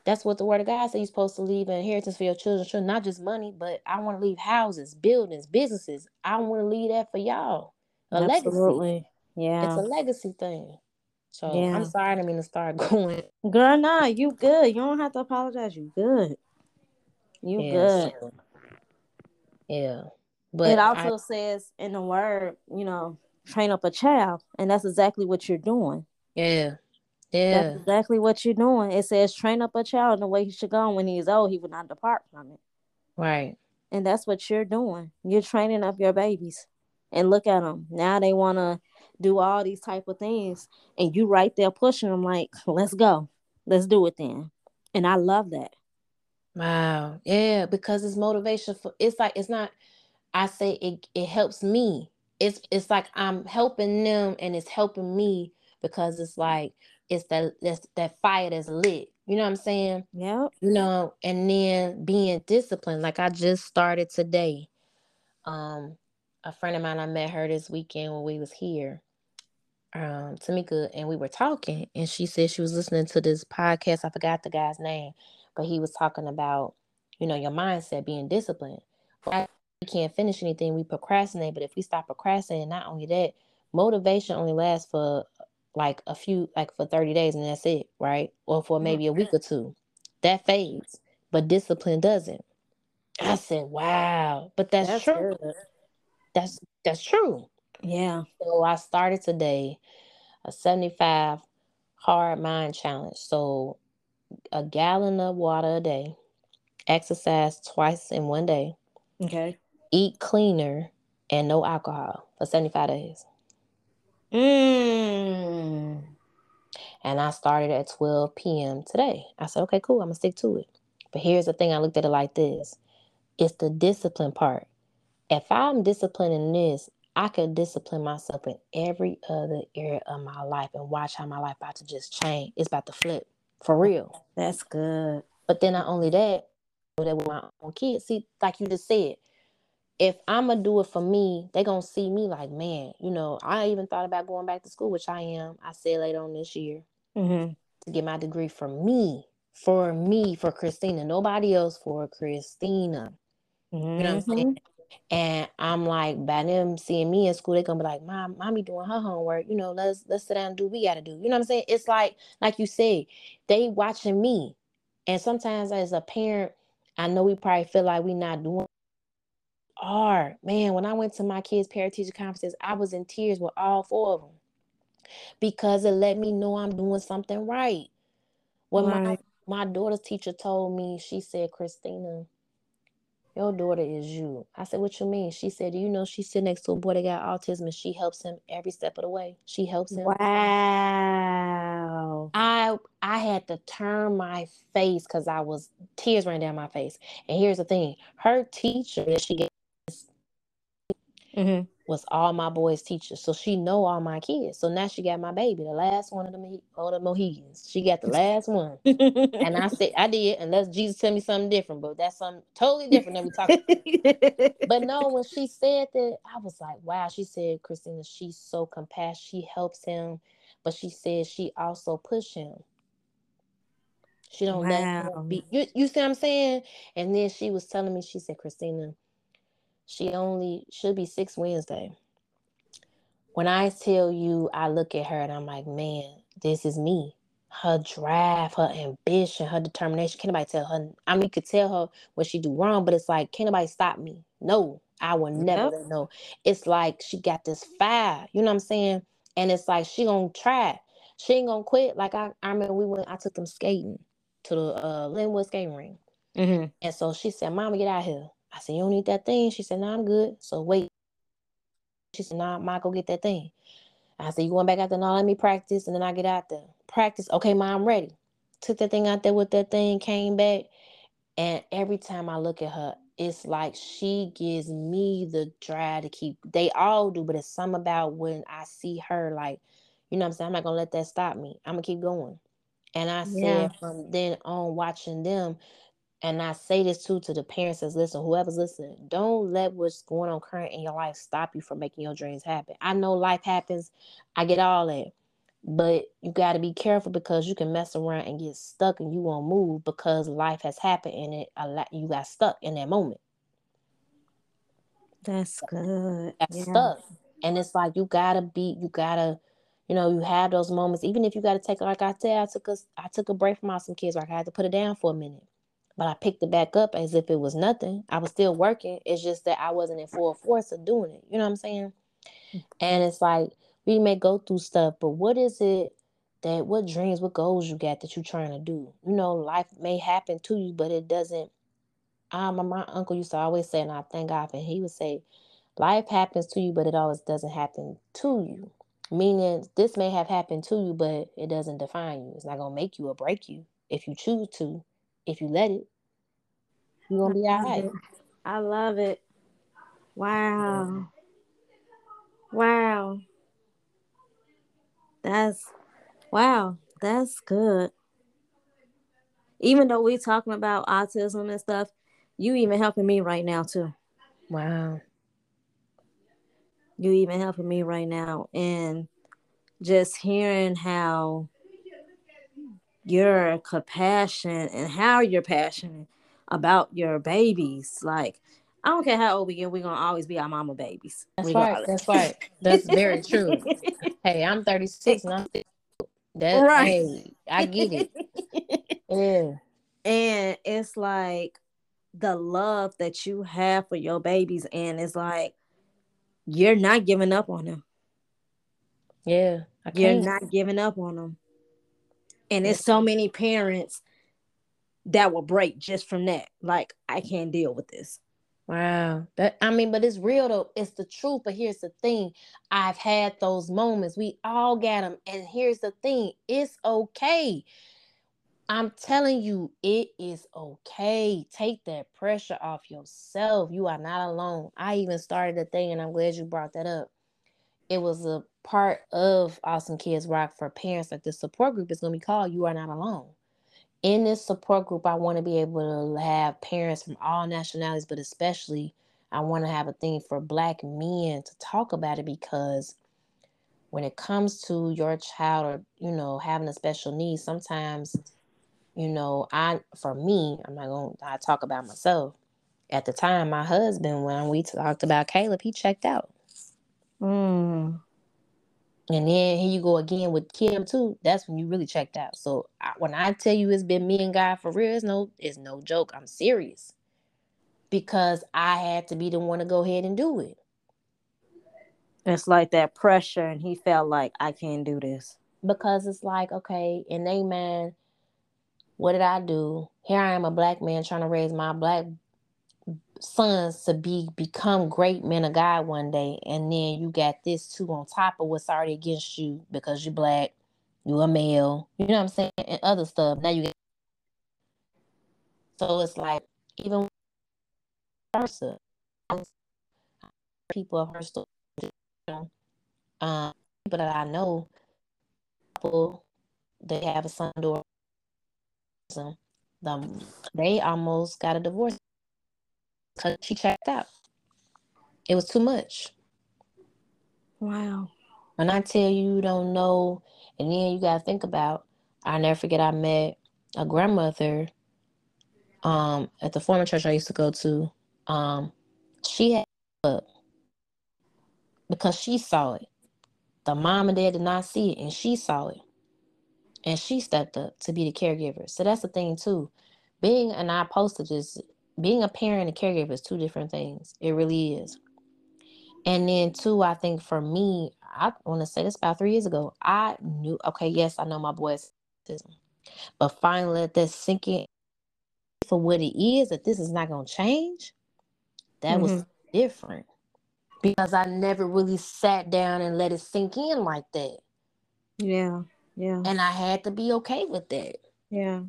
That's what the word of God says you're supposed to leave an inheritance for your children, children, not just money, but I want to leave houses, buildings, businesses. I want to leave that for y'all. A Absolutely. legacy. Yeah. It's a legacy thing. So yeah. I'm sorry I didn't mean to start going. Girl, nah, you good. You don't have to apologize. You good. You yeah, good. So, yeah. But it also I, says in the word, you know, train up a child, and that's exactly what you're doing. Yeah. Yeah. That's exactly what you're doing. It says train up a child in the way he should go. When he's old, he will not depart from it. Right. And that's what you're doing. You're training up your babies. And look at them. Now they want to do all these type of things. And you right there pushing them like, let's go. Let's do it then. And I love that. Wow. Yeah, because it's motivation for it's like it's not I say it it helps me it's it's like I'm helping them and it's helping me because it's like it's that that's that fire that's lit. You know what I'm saying? Yeah. You know, and then being disciplined. Like I just started today. Um, a friend of mine, I met her this weekend when we was here. Um, Tamika, and we were talking, and she said she was listening to this podcast. I forgot the guy's name, but he was talking about, you know, your mindset being disciplined we can't finish anything, we procrastinate. But if we stop procrastinating, not only that, motivation only lasts for like a few, like for 30 days, and that's it, right? Or for mm-hmm. maybe a week or two. That fades, but discipline doesn't. I said, wow, but that's, that's true. Good. That's that's true. Yeah. So I started today a 75 hard mind challenge. So a gallon of water a day, exercise twice in one day. Okay eat cleaner and no alcohol for 75 days. Mm. And I started at 12 p.m. today. I said, okay, cool, I'm gonna stick to it. But here's the thing I looked at it like this it's the discipline part. If I'm disciplining this, I could discipline myself in every other area of my life and watch how my life about to just change. It's about to flip for real. That's good. But then not only that, that with my own kids. See, like you just said, if I'm gonna do it for me, they gonna see me like, man, you know, I even thought about going back to school, which I am. I said later on this year mm-hmm. to get my degree for me, for me, for Christina, nobody else for Christina. Mm-hmm. You know what I'm saying? Mm-hmm. And I'm like, by them seeing me in school, they gonna be like, Mom, mommy doing her homework. You know, let's let's sit down and do what we gotta do. You know what I'm saying? It's like, like you said, they watching me. And sometimes as a parent, I know we probably feel like we not doing are. Man, when I went to my kids' parent teacher conferences, I was in tears with all four of them because it let me know I'm doing something right. When right. my my daughter's teacher told me, she said, Christina, your daughter is you. I said, What you mean? She said, Do you know she sit next to a boy that got autism and she helps him every step of the way? She helps him. Wow. I I had to turn my face because I was tears ran down my face. And here's the thing: her teacher that she gave Mm-hmm. was all my boys' teachers. So she know all my kids. So now she got my baby, the last one of the all the Mohegans. She got the last one. and I said, I did, unless Jesus tell me something different, but that's something totally different than we talk But no, when she said that, I was like, wow. She said, Christina, she's so compassionate. She helps him, but she said she also push him. She don't wow. let him be you, you see what I'm saying? And then she was telling me, she said, Christina, she only should be six Wednesday. When I tell you, I look at her and I'm like, man, this is me. Her drive, her ambition, her determination. Can't nobody tell her. I mean, you could tell her what she do wrong, but it's like, can't nobody stop me? No, I will never yep. know. It's like she got this fire. You know what I'm saying? And it's like she gonna try. She ain't gonna quit. Like I, I remember we went. I took them skating to the uh, Linwood skating ring, mm-hmm. and so she said, "Mama, get out here." I said, You don't need that thing? She said, No, I'm good. So wait. She said, No, nah, go get that thing. I said, You going back out there? No, let me practice. And then I get out there. Practice. Okay, mom, I'm ready. Took that thing out there with that thing, came back. And every time I look at her, it's like she gives me the drive to keep. They all do, but it's some about when I see her, like, you know what I'm saying? I'm not going to let that stop me. I'm going to keep going. And I yeah. said from then on, watching them, and I say this too to the parents that's listen, whoever's listening, don't let what's going on current in your life stop you from making your dreams happen. I know life happens, I get all that. But you got to be careful because you can mess around and get stuck and you won't move because life has happened and it a lot you got stuck in that moment. That's good. Got yeah. stuck. And it's like you gotta be, you gotta, you know, you have those moments. Even if you gotta take like I said, I took a I took a break from awesome kids, like I had to put it down for a minute but I picked it back up as if it was nothing. I was still working. It's just that I wasn't in full force of doing it. You know what I'm saying? And it's like we may go through stuff, but what is it that what dreams, what goals you got that you're trying to do? You know, life may happen to you, but it doesn't. Um, my uncle used to always say, and I thank God for he would say, life happens to you, but it always doesn't happen to you. Meaning this may have happened to you, but it doesn't define you. It's not gonna make you or break you if you choose to if you let it, you're gonna be all right. I love it. Wow. Wow. That's wow. That's good. Even though we're talking about autism and stuff, you even helping me right now too. Wow. You even helping me right now. And just hearing how your compassion and how you're passionate about your babies. Like, I don't care how old we get, we're gonna always be our mama babies. That's right. That's right. That's very true. hey, I'm 36 and I'm that right. Hey, I get it. yeah. And it's like the love that you have for your babies, and it's like you're not giving up on them. Yeah. You're not giving up on them. And there's so many parents that will break just from that. Like, I can't deal with this. Wow. That I mean, but it's real though. It's the truth. But here's the thing. I've had those moments. We all got them. And here's the thing. It's okay. I'm telling you, it is okay. Take that pressure off yourself. You are not alone. I even started a thing, and I'm glad you brought that up. It was a part of Awesome Kids Rock for parents, that the support group is going to be called You Are Not Alone. In this support group, I want to be able to have parents from all nationalities, but especially I want to have a thing for Black men to talk about it because when it comes to your child or, you know, having a special need, sometimes, you know, I, for me, I'm not going to talk about myself. At the time, my husband, when we talked about Caleb, he checked out. Mm. And then here you go again with Kim too. That's when you really checked out. So I, when I tell you it's been me and God for real, it's no, it's no joke. I'm serious because I had to be the one to go ahead and do it. It's like that pressure, and he felt like I can't do this because it's like okay, and they man, what did I do? Here I am, a black man trying to raise my black sons to be become great men of God one day, and then you got this too on top of what's already against you because you're black, you're a male, you know what I'm saying, and other stuff. Now you get so it's like even versa. People have heard stories um, people that I know, people they have a son or them, they almost got a divorce because she checked out. It was too much. Wow. When I tell you, you don't know, and then you gotta think about. I never forget. I met a grandmother um, at the former church I used to go to. Um, she had up because she saw it. The mom and dad did not see it, and she saw it, and she stepped up to be the caregiver. So that's the thing too. Being and I posted this. Being a parent and caregiver is two different things. It really is. And then two, I think for me, I want to say this about three years ago. I knew, okay, yes, I know my boy's autism, but finally let that sink in for what it is. That this is not going to change. That mm-hmm. was different because I never really sat down and let it sink in like that. Yeah, yeah. And I had to be okay with that. Yeah.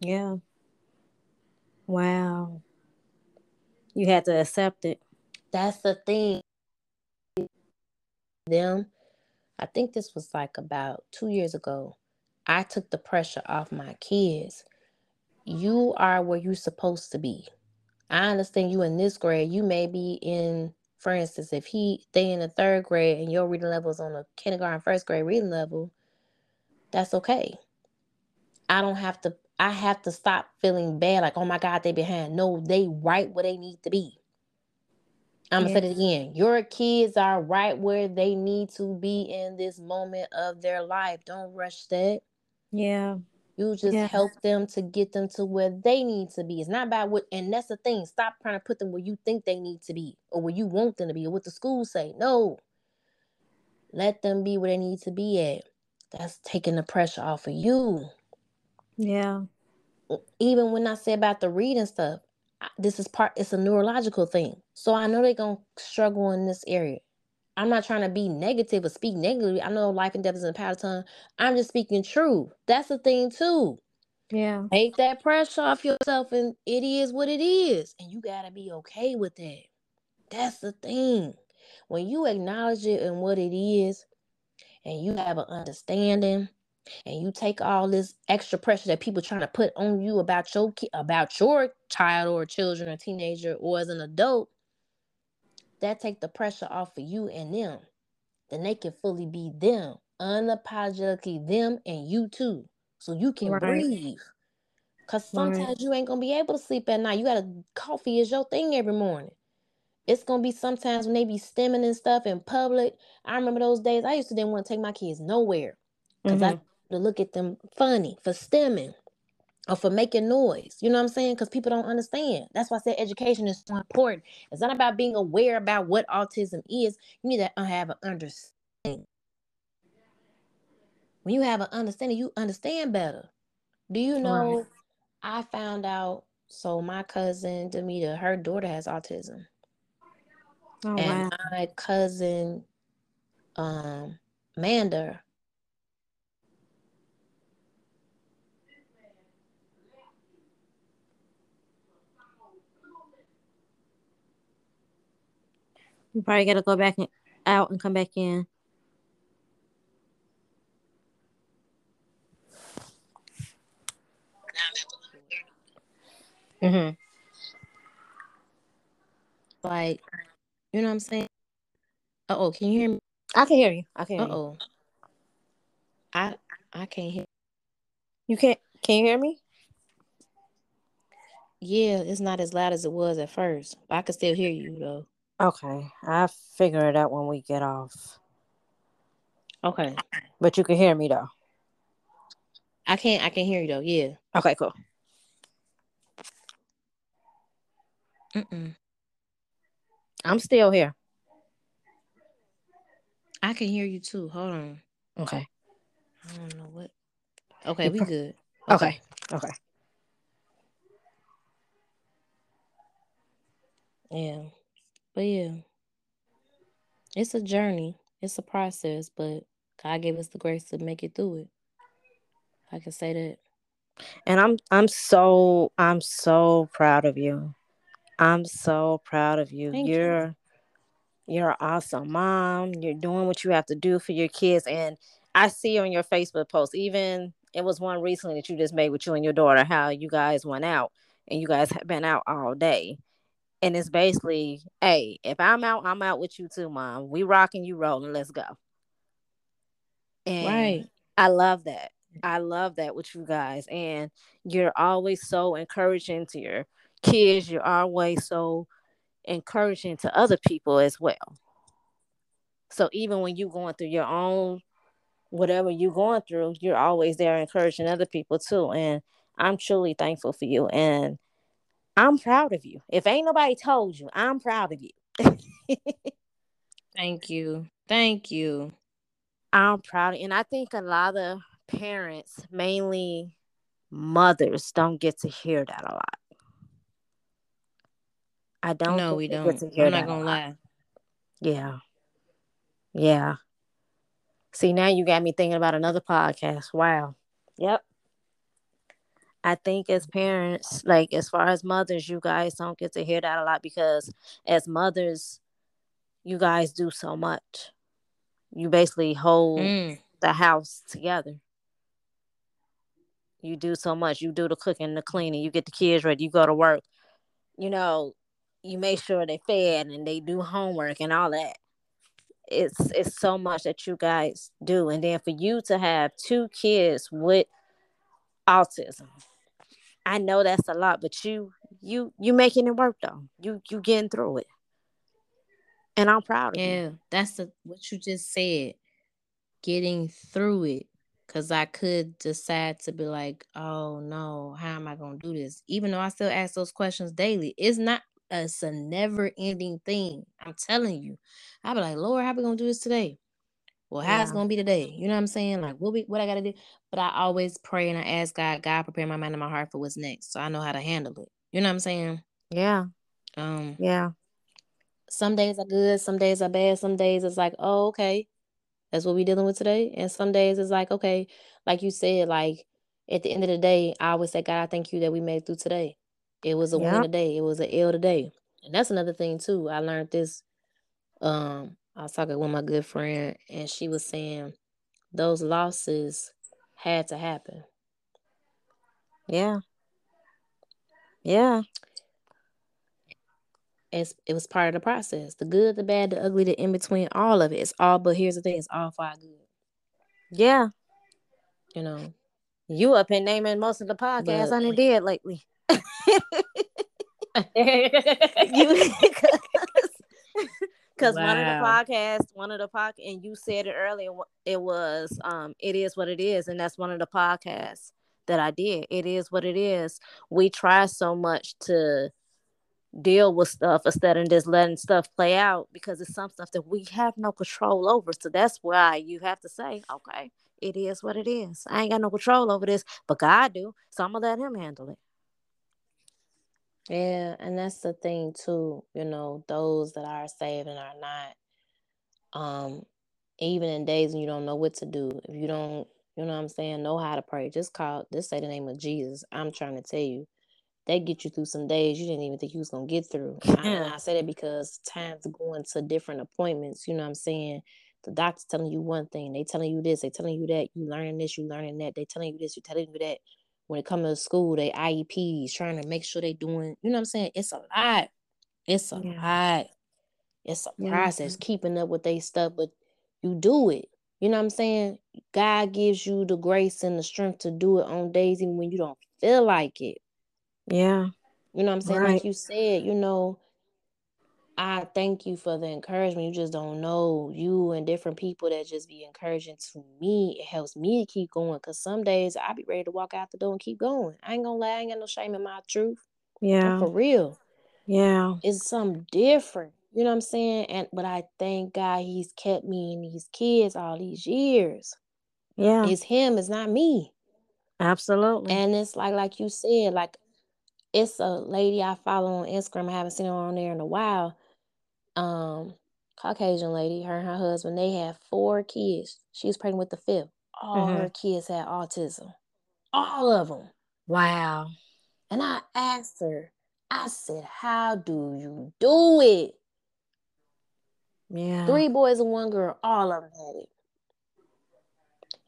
Yeah. Wow. You had to accept it. That's the thing. Them, I think this was like about two years ago. I took the pressure off my kids. You are where you're supposed to be. I understand you in this grade. You may be in, for instance, if he they in the third grade and your reading level is on a kindergarten first grade reading level, that's okay. I don't have to I have to stop feeling bad, like, oh my God, they behind. No, they right where they need to be. I'm gonna say it again. Your kids are right where they need to be in this moment of their life. Don't rush that. Yeah. You just yeah. help them to get them to where they need to be. It's not about what, and that's the thing. Stop trying to put them where you think they need to be or where you want them to be or what the schools say. No. Let them be where they need to be at. That's taking the pressure off of you. Yeah. Even when I say about the reading stuff, this is part, it's a neurological thing. So I know they're going to struggle in this area. I'm not trying to be negative or speak negatively. I know life and death is in the power of tongue. I'm just speaking truth. That's the thing too. Yeah. Take that pressure off yourself and it is what it is. And you gotta be okay with that. That's the thing. When you acknowledge it and what it is, and you have an understanding, and you take all this extra pressure that people trying to put on you about your about your child or children or teenager or as an adult, that take the pressure off of you and them. Then they can fully be them, unapologetically them and you too. So you can right. breathe. Cause sometimes right. you ain't gonna be able to sleep at night. You got a coffee is your thing every morning. It's gonna be sometimes when they be stimming and stuff in public. I remember those days. I used to didn't want to take my kids nowhere because mm-hmm. I to look at them funny for stimming or for making noise. You know what I'm saying? Because people don't understand. That's why I said education is so important. It's not about being aware about what autism is. You need to have an understanding. When you have an understanding, you understand better. Do you know? Right. I found out. So my cousin Demita, her daughter has autism, oh, and wow. my cousin um, Manda, You probably got to go back and out and come back in. Mm-hmm. Like, you know what I'm saying? Uh oh, can you hear me? I can hear you. I can. Uh oh. I I can't hear. You can't. Can you hear me? Yeah, it's not as loud as it was at first, but I can still hear you though. Okay, I figure it out when we get off. Okay, but you can hear me though. I can't. I can hear you though. Yeah. Okay. Cool. Mm-mm. I'm still here. I can hear you too. Hold on. Okay. I don't know what. Okay, we good. Okay. Okay. okay. Yeah. But yeah, it's a journey, it's a process, but God gave us the grace to make it through it. I can say that. And I'm I'm so I'm so proud of you. I'm so proud of you. Thank You're you. You're an awesome mom. You're doing what you have to do for your kids. And I see on your Facebook post, even it was one recently that you just made with you and your daughter, how you guys went out and you guys have been out all day. And it's basically, hey, if I'm out, I'm out with you too, mom. We rocking, you rolling, let's go. And right. I love that. I love that with you guys. And you're always so encouraging to your kids. You're always so encouraging to other people as well. So even when you're going through your own whatever you're going through, you're always there encouraging other people too. And I'm truly thankful for you. And I'm proud of you. If ain't nobody told you, I'm proud of you. Thank you. Thank you. I'm proud. And I think a lot of parents, mainly mothers, don't get to hear that a lot. I don't. No, we don't. I'm not gonna lie. Yeah. Yeah. See, now you got me thinking about another podcast. Wow. Yep. I think as parents, like as far as mothers, you guys don't get to hear that a lot because as mothers, you guys do so much. You basically hold mm. the house together. You do so much. You do the cooking, the cleaning, you get the kids ready, you go to work. You know, you make sure they fed and they do homework and all that. It's it's so much that you guys do. And then for you to have two kids with autism, I know that's a lot, but you you you making it work though. You you getting through it. And I'm proud of yeah, you. Yeah, that's the what you just said. Getting through it. Cause I could decide to be like, oh no, how am I gonna do this? Even though I still ask those questions daily. It's not it's a never ending thing. I'm telling you. I'll be like, Lord, how we gonna do this today? Well, how's yeah. gonna be today? You know what I'm saying? Like, what we what I gotta do? But I always pray and I ask God, God, prepare my mind and my heart for what's next, so I know how to handle it. You know what I'm saying? Yeah. Um. Yeah. Some days are good, some days are bad. Some days it's like, oh, okay, that's what we're dealing with today. And some days it's like, okay, like you said, like at the end of the day, I always say, God, I thank you that we made through today. It was a win today. It was an L today. And that's another thing too. I learned this. Um, I was talking with my good friend, and she was saying those losses had to happen. Yeah. Yeah. It's, it was part of the process. The good, the bad, the ugly, the in between, all of it. It's all, but here's the thing, it's all for our good. Yeah. You know. You up in naming most of the podcasts I did lately. you because wow. one of the podcasts, one of the podcast, and you said it earlier. It was, um, it is what it is, and that's one of the podcasts that I did. It is what it is. We try so much to deal with stuff instead of just letting stuff play out because it's some stuff that we have no control over. So that's why you have to say, okay, it is what it is. I ain't got no control over this, but God do. So I'm gonna let Him handle it. Yeah, and that's the thing too, you know, those that are saved and are not, um, even in days when you don't know what to do, if you don't, you know what I'm saying, know how to pray, just call, just say the name of Jesus. I'm trying to tell you, that get you through some days you didn't even think you was gonna get through. I, I say that because times going to different appointments, you know what I'm saying? The doctor's telling you one thing, they telling you this, they telling you that, you learning this, you learning that, they telling you this, you telling you that when it comes to school, they IEPs, trying to make sure they're doing, you know what I'm saying? It's a lot. It's a yeah. lot. It's a yeah. process keeping up with they stuff, but you do it. You know what I'm saying? God gives you the grace and the strength to do it on days even when you don't feel like it. Yeah. You know what I'm saying? Right. Like you said, you know, I thank you for the encouragement. You just don't know you and different people that just be encouraging to me. It helps me to keep going because some days I be ready to walk out the door and keep going. I ain't gonna lie, I ain't got no shame in my truth. Yeah. I'm for real. Yeah. It's something different. You know what I'm saying? And but I thank God he's kept me and these kids all these years. Yeah. It's him, it's not me. Absolutely. And it's like like you said, like it's a lady I follow on Instagram. I haven't seen her on there in a while um Caucasian lady, her and her husband, they had four kids. She was pregnant with the fifth. All mm-hmm. her kids had autism. All of them. Wow. And I asked her, I said, How do you do it? Yeah. Three boys and one girl, all of them had it.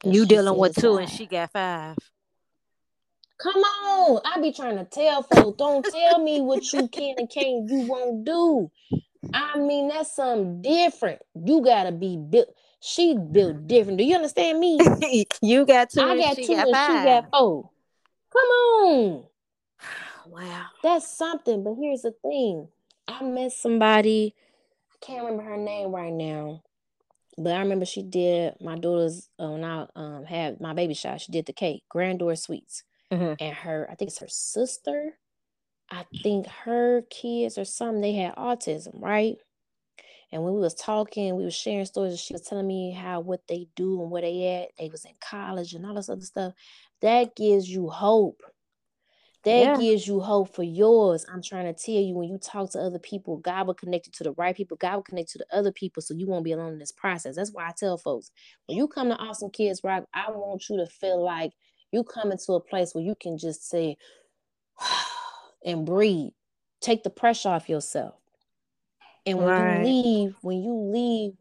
And You dealing with two and she got five. Come on. I be trying to tell folks, don't tell me what you can and can't, you won't do. I mean, that's something different. You gotta be built. She built different. Do you understand me? you got two I got two got and five. she got four. Come on. Wow. That's something. But here's the thing. I met somebody, I can't remember her name right now. But I remember she did my daughter's uh, when I um had my baby shower, she did the cake, Grandeur Sweets. Mhm. And her, I think it's her sister. I think her kids or something, they had autism, right? And when we was talking, we was sharing stories, and she was telling me how what they do and where they at. They was in college and all this other stuff. That gives you hope. That Yeah. gives you hope for yours. I'm trying to tell you, when you talk to other people, God will connect you to the right people. God will connect you to the other people so you won't be alone in this process. That's why I tell folks, when you come to Awesome Kids Rock, I want you to feel like you come into a place where you can just say and breathe. Take the pressure off yourself. And when Right. you leave, when you leave,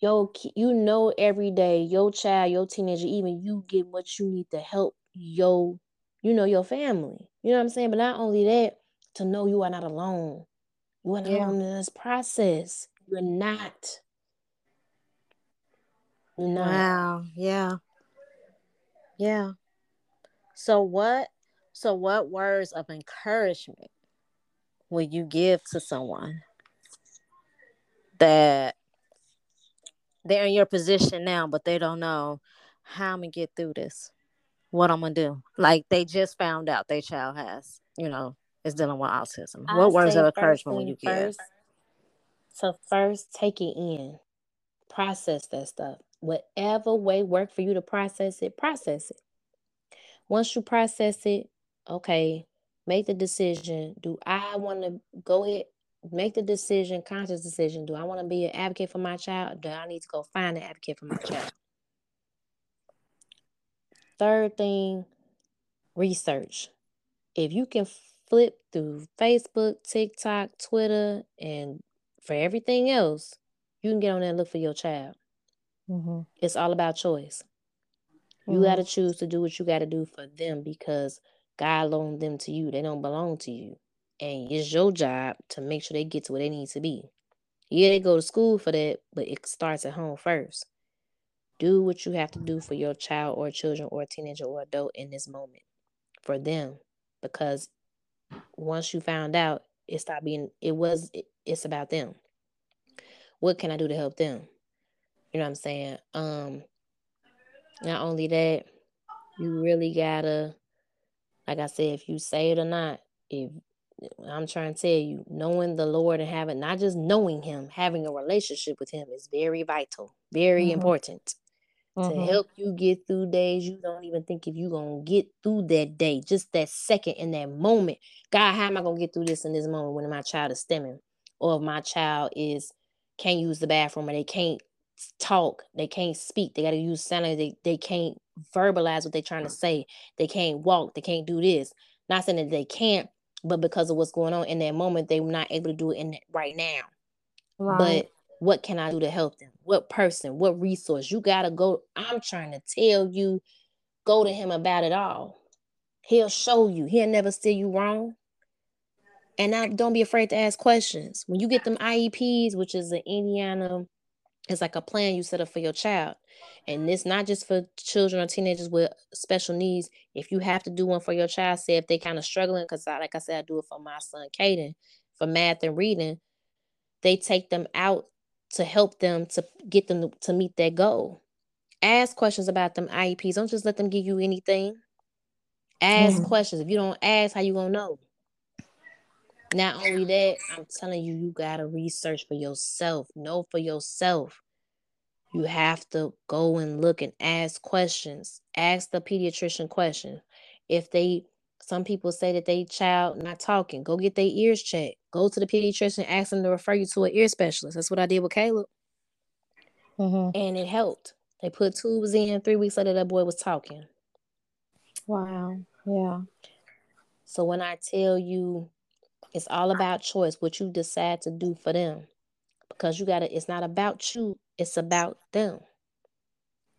yo, you know every day, your child, your teenager, even you get what you need to help your, you know, your family. You know what I'm saying? But not only that, to know you are not alone. You are not Yeah. alone in this process. You're not. You're not. Wow. Yeah. Yeah. So what so what words of encouragement will you give to someone that they're in your position now, but they don't know how I'm gonna get through this? What I'm gonna do? Like they just found out their child has, you know, is dealing with autism. I what words of encouragement will you give? So first take it in. Process that stuff. Whatever way work for you to process it, process it. Once you process it, okay, make the decision. Do I want to go ahead, make the decision, conscious decision? Do I want to be an advocate for my child? Do I need to go find an advocate for my child? Third thing, research. If you can flip through Facebook, TikTok, Twitter, and for everything else, you can get on there and look for your child. Mm-hmm. It's all about choice. You got to choose to do what you got to do for them because God loaned them to you. They don't belong to you. And it's your job to make sure they get to where they need to be. Yeah, they go to school for that, but it starts at home first. Do what you have to do for your child or children or teenager or adult in this moment for them because once you found out, it stopped being, it was, it, it's about them. What can I do to help them? You know what I'm saying? Um, not only that, you really gotta, like I said, if you say it or not, if I'm trying to tell you, knowing the Lord and having not just knowing Him, having a relationship with Him is very vital, very Mhm. important to Mhm. help you get through days you don't even think if you're gonna get through that day, just that second in that moment. God, how am I gonna get through this in this moment when my child is stimming? Or if my child is can't use the bathroom or they can't talk, they can't speak, they gotta use sign language, they, they can't verbalize what they're trying to say, they can't walk, they can't do this. Not saying that they can't, but because of what's going on in that moment, they're not able to do it in that right now. Right. But what can I do to help them? What person? What resource? You gotta go. I'm trying to tell you, go to him about it all. He'll show you. He'll never steer you wrong. And now don't be afraid to ask questions. When you get them IEPs, which is the Indiana, it's like a plan you set up for your child. And it's not just for children or teenagers with special needs. If you have to do one for your child, say if they kind of struggling, because like I said, I do it for my son Caden for math and reading, they take them out to help them to get them to, meet their goal. Ask questions about them IEPs. Don't just let them give you anything. Ask Mhm. questions. If you don't ask, how you gonna know? Not only that, I'm telling you, you gotta research for yourself. Know for yourself. You have to go and look and ask questions. Ask the pediatrician question. If they some people say that they child not talking, go get their ears checked. Go to the pediatrician, ask them to refer you to an ear specialist. That's what I did with Caleb. Mhm. And it helped. They put tubes in. Three weeks later, that boy was talking. Wow. Yeah. So when I tell you it's all about choice, what you decide to do for them. because you gotta it's not about you, it's about them.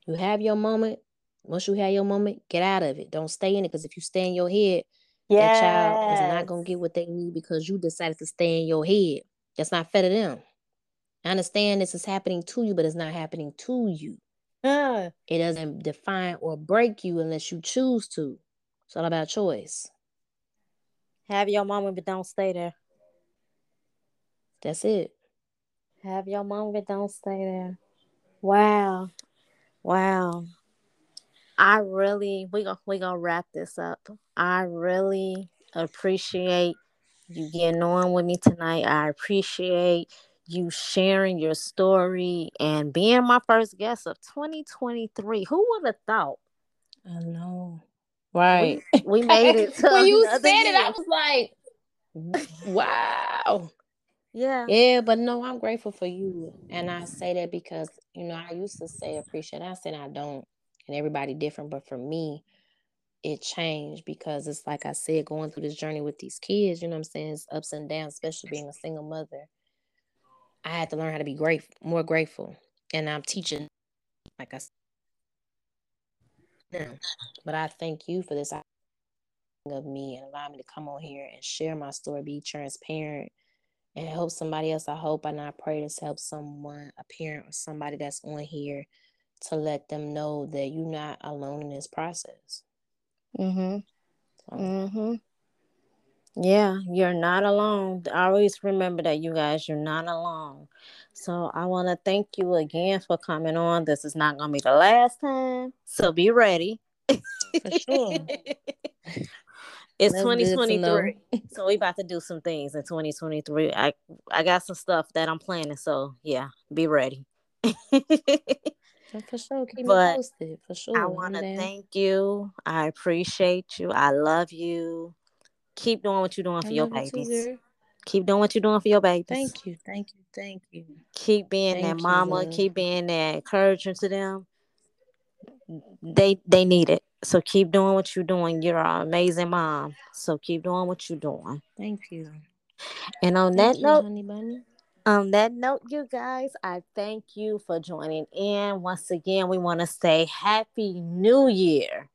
You have your moment. Once you have your moment, get out of it. Don't stay in it. Because if you stay in your head, yes. that child is not gonna get what they need because you decided to stay in your head. That's not fair to them. I understand this is happening to you, but it's not happening to you. Uh. It doesn't define or break you unless you choose to. It's all about choice. Have your moment, but don't stay there. That's it. Have your moment, but don't stay there. Wow. Wow. I really we gonna we gonna wrap this up. I really appreciate you getting on with me tonight. I appreciate you sharing your story and being my first guest of 2023. Who would have thought? I know. Right. We, we made it. when you said year. it, I was like, wow. Yeah. Yeah, but no, I'm grateful for you. And I say that because, you know, I used to say appreciate. I said I don't. And everybody different. But for me, it changed because it's like I said, going through this journey with these kids, you know what I'm saying? It's ups and downs, especially being a single mother. I had to learn how to be grateful, more grateful. And I'm teaching, like I said, but I thank you for this of me and allow me to come on here and share my story, be transparent, and help somebody else. I hope and I pray this helps someone, a parent or somebody that's on here to let them know that you're not alone in this process. Mm-hmm. So. Mm-hmm. Yeah, you're not alone. I Always remember that you guys, you're not alone. So I want to thank you again for coming on. This is not gonna be the last time. So be ready. For sure. It's That's 2023. so we about to do some things in 2023. I I got some stuff that I'm planning. So yeah, be ready. for sure. Keep but me posted. For sure. I want to thank you. I appreciate you. I love you. Keep doing what you're doing for your babies. Keep doing what you're doing for your babies. Thank you. Thank you. Thank you. Keep being thank that mama. Keep being that encouragement to them. They they need it. So keep doing what you're doing. You're an amazing mom. So keep doing what you're doing. Thank you. And on thank that you, note, honey bunny. on that note, you guys, I thank you for joining in. Once again, we want to say Happy New Year.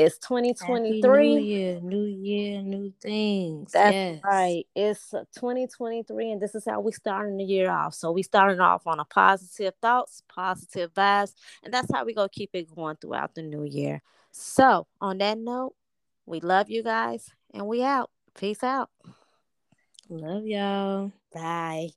It's 2023. Happy new year, new year, new things. That's yes. right. It's uh, 2023, and this is how we starting the year off. So we starting off on a positive thoughts, positive vibes, and that's how we gonna keep it going throughout the new year. So, on that note, we love you guys and we out. Peace out. Love y'all. Bye.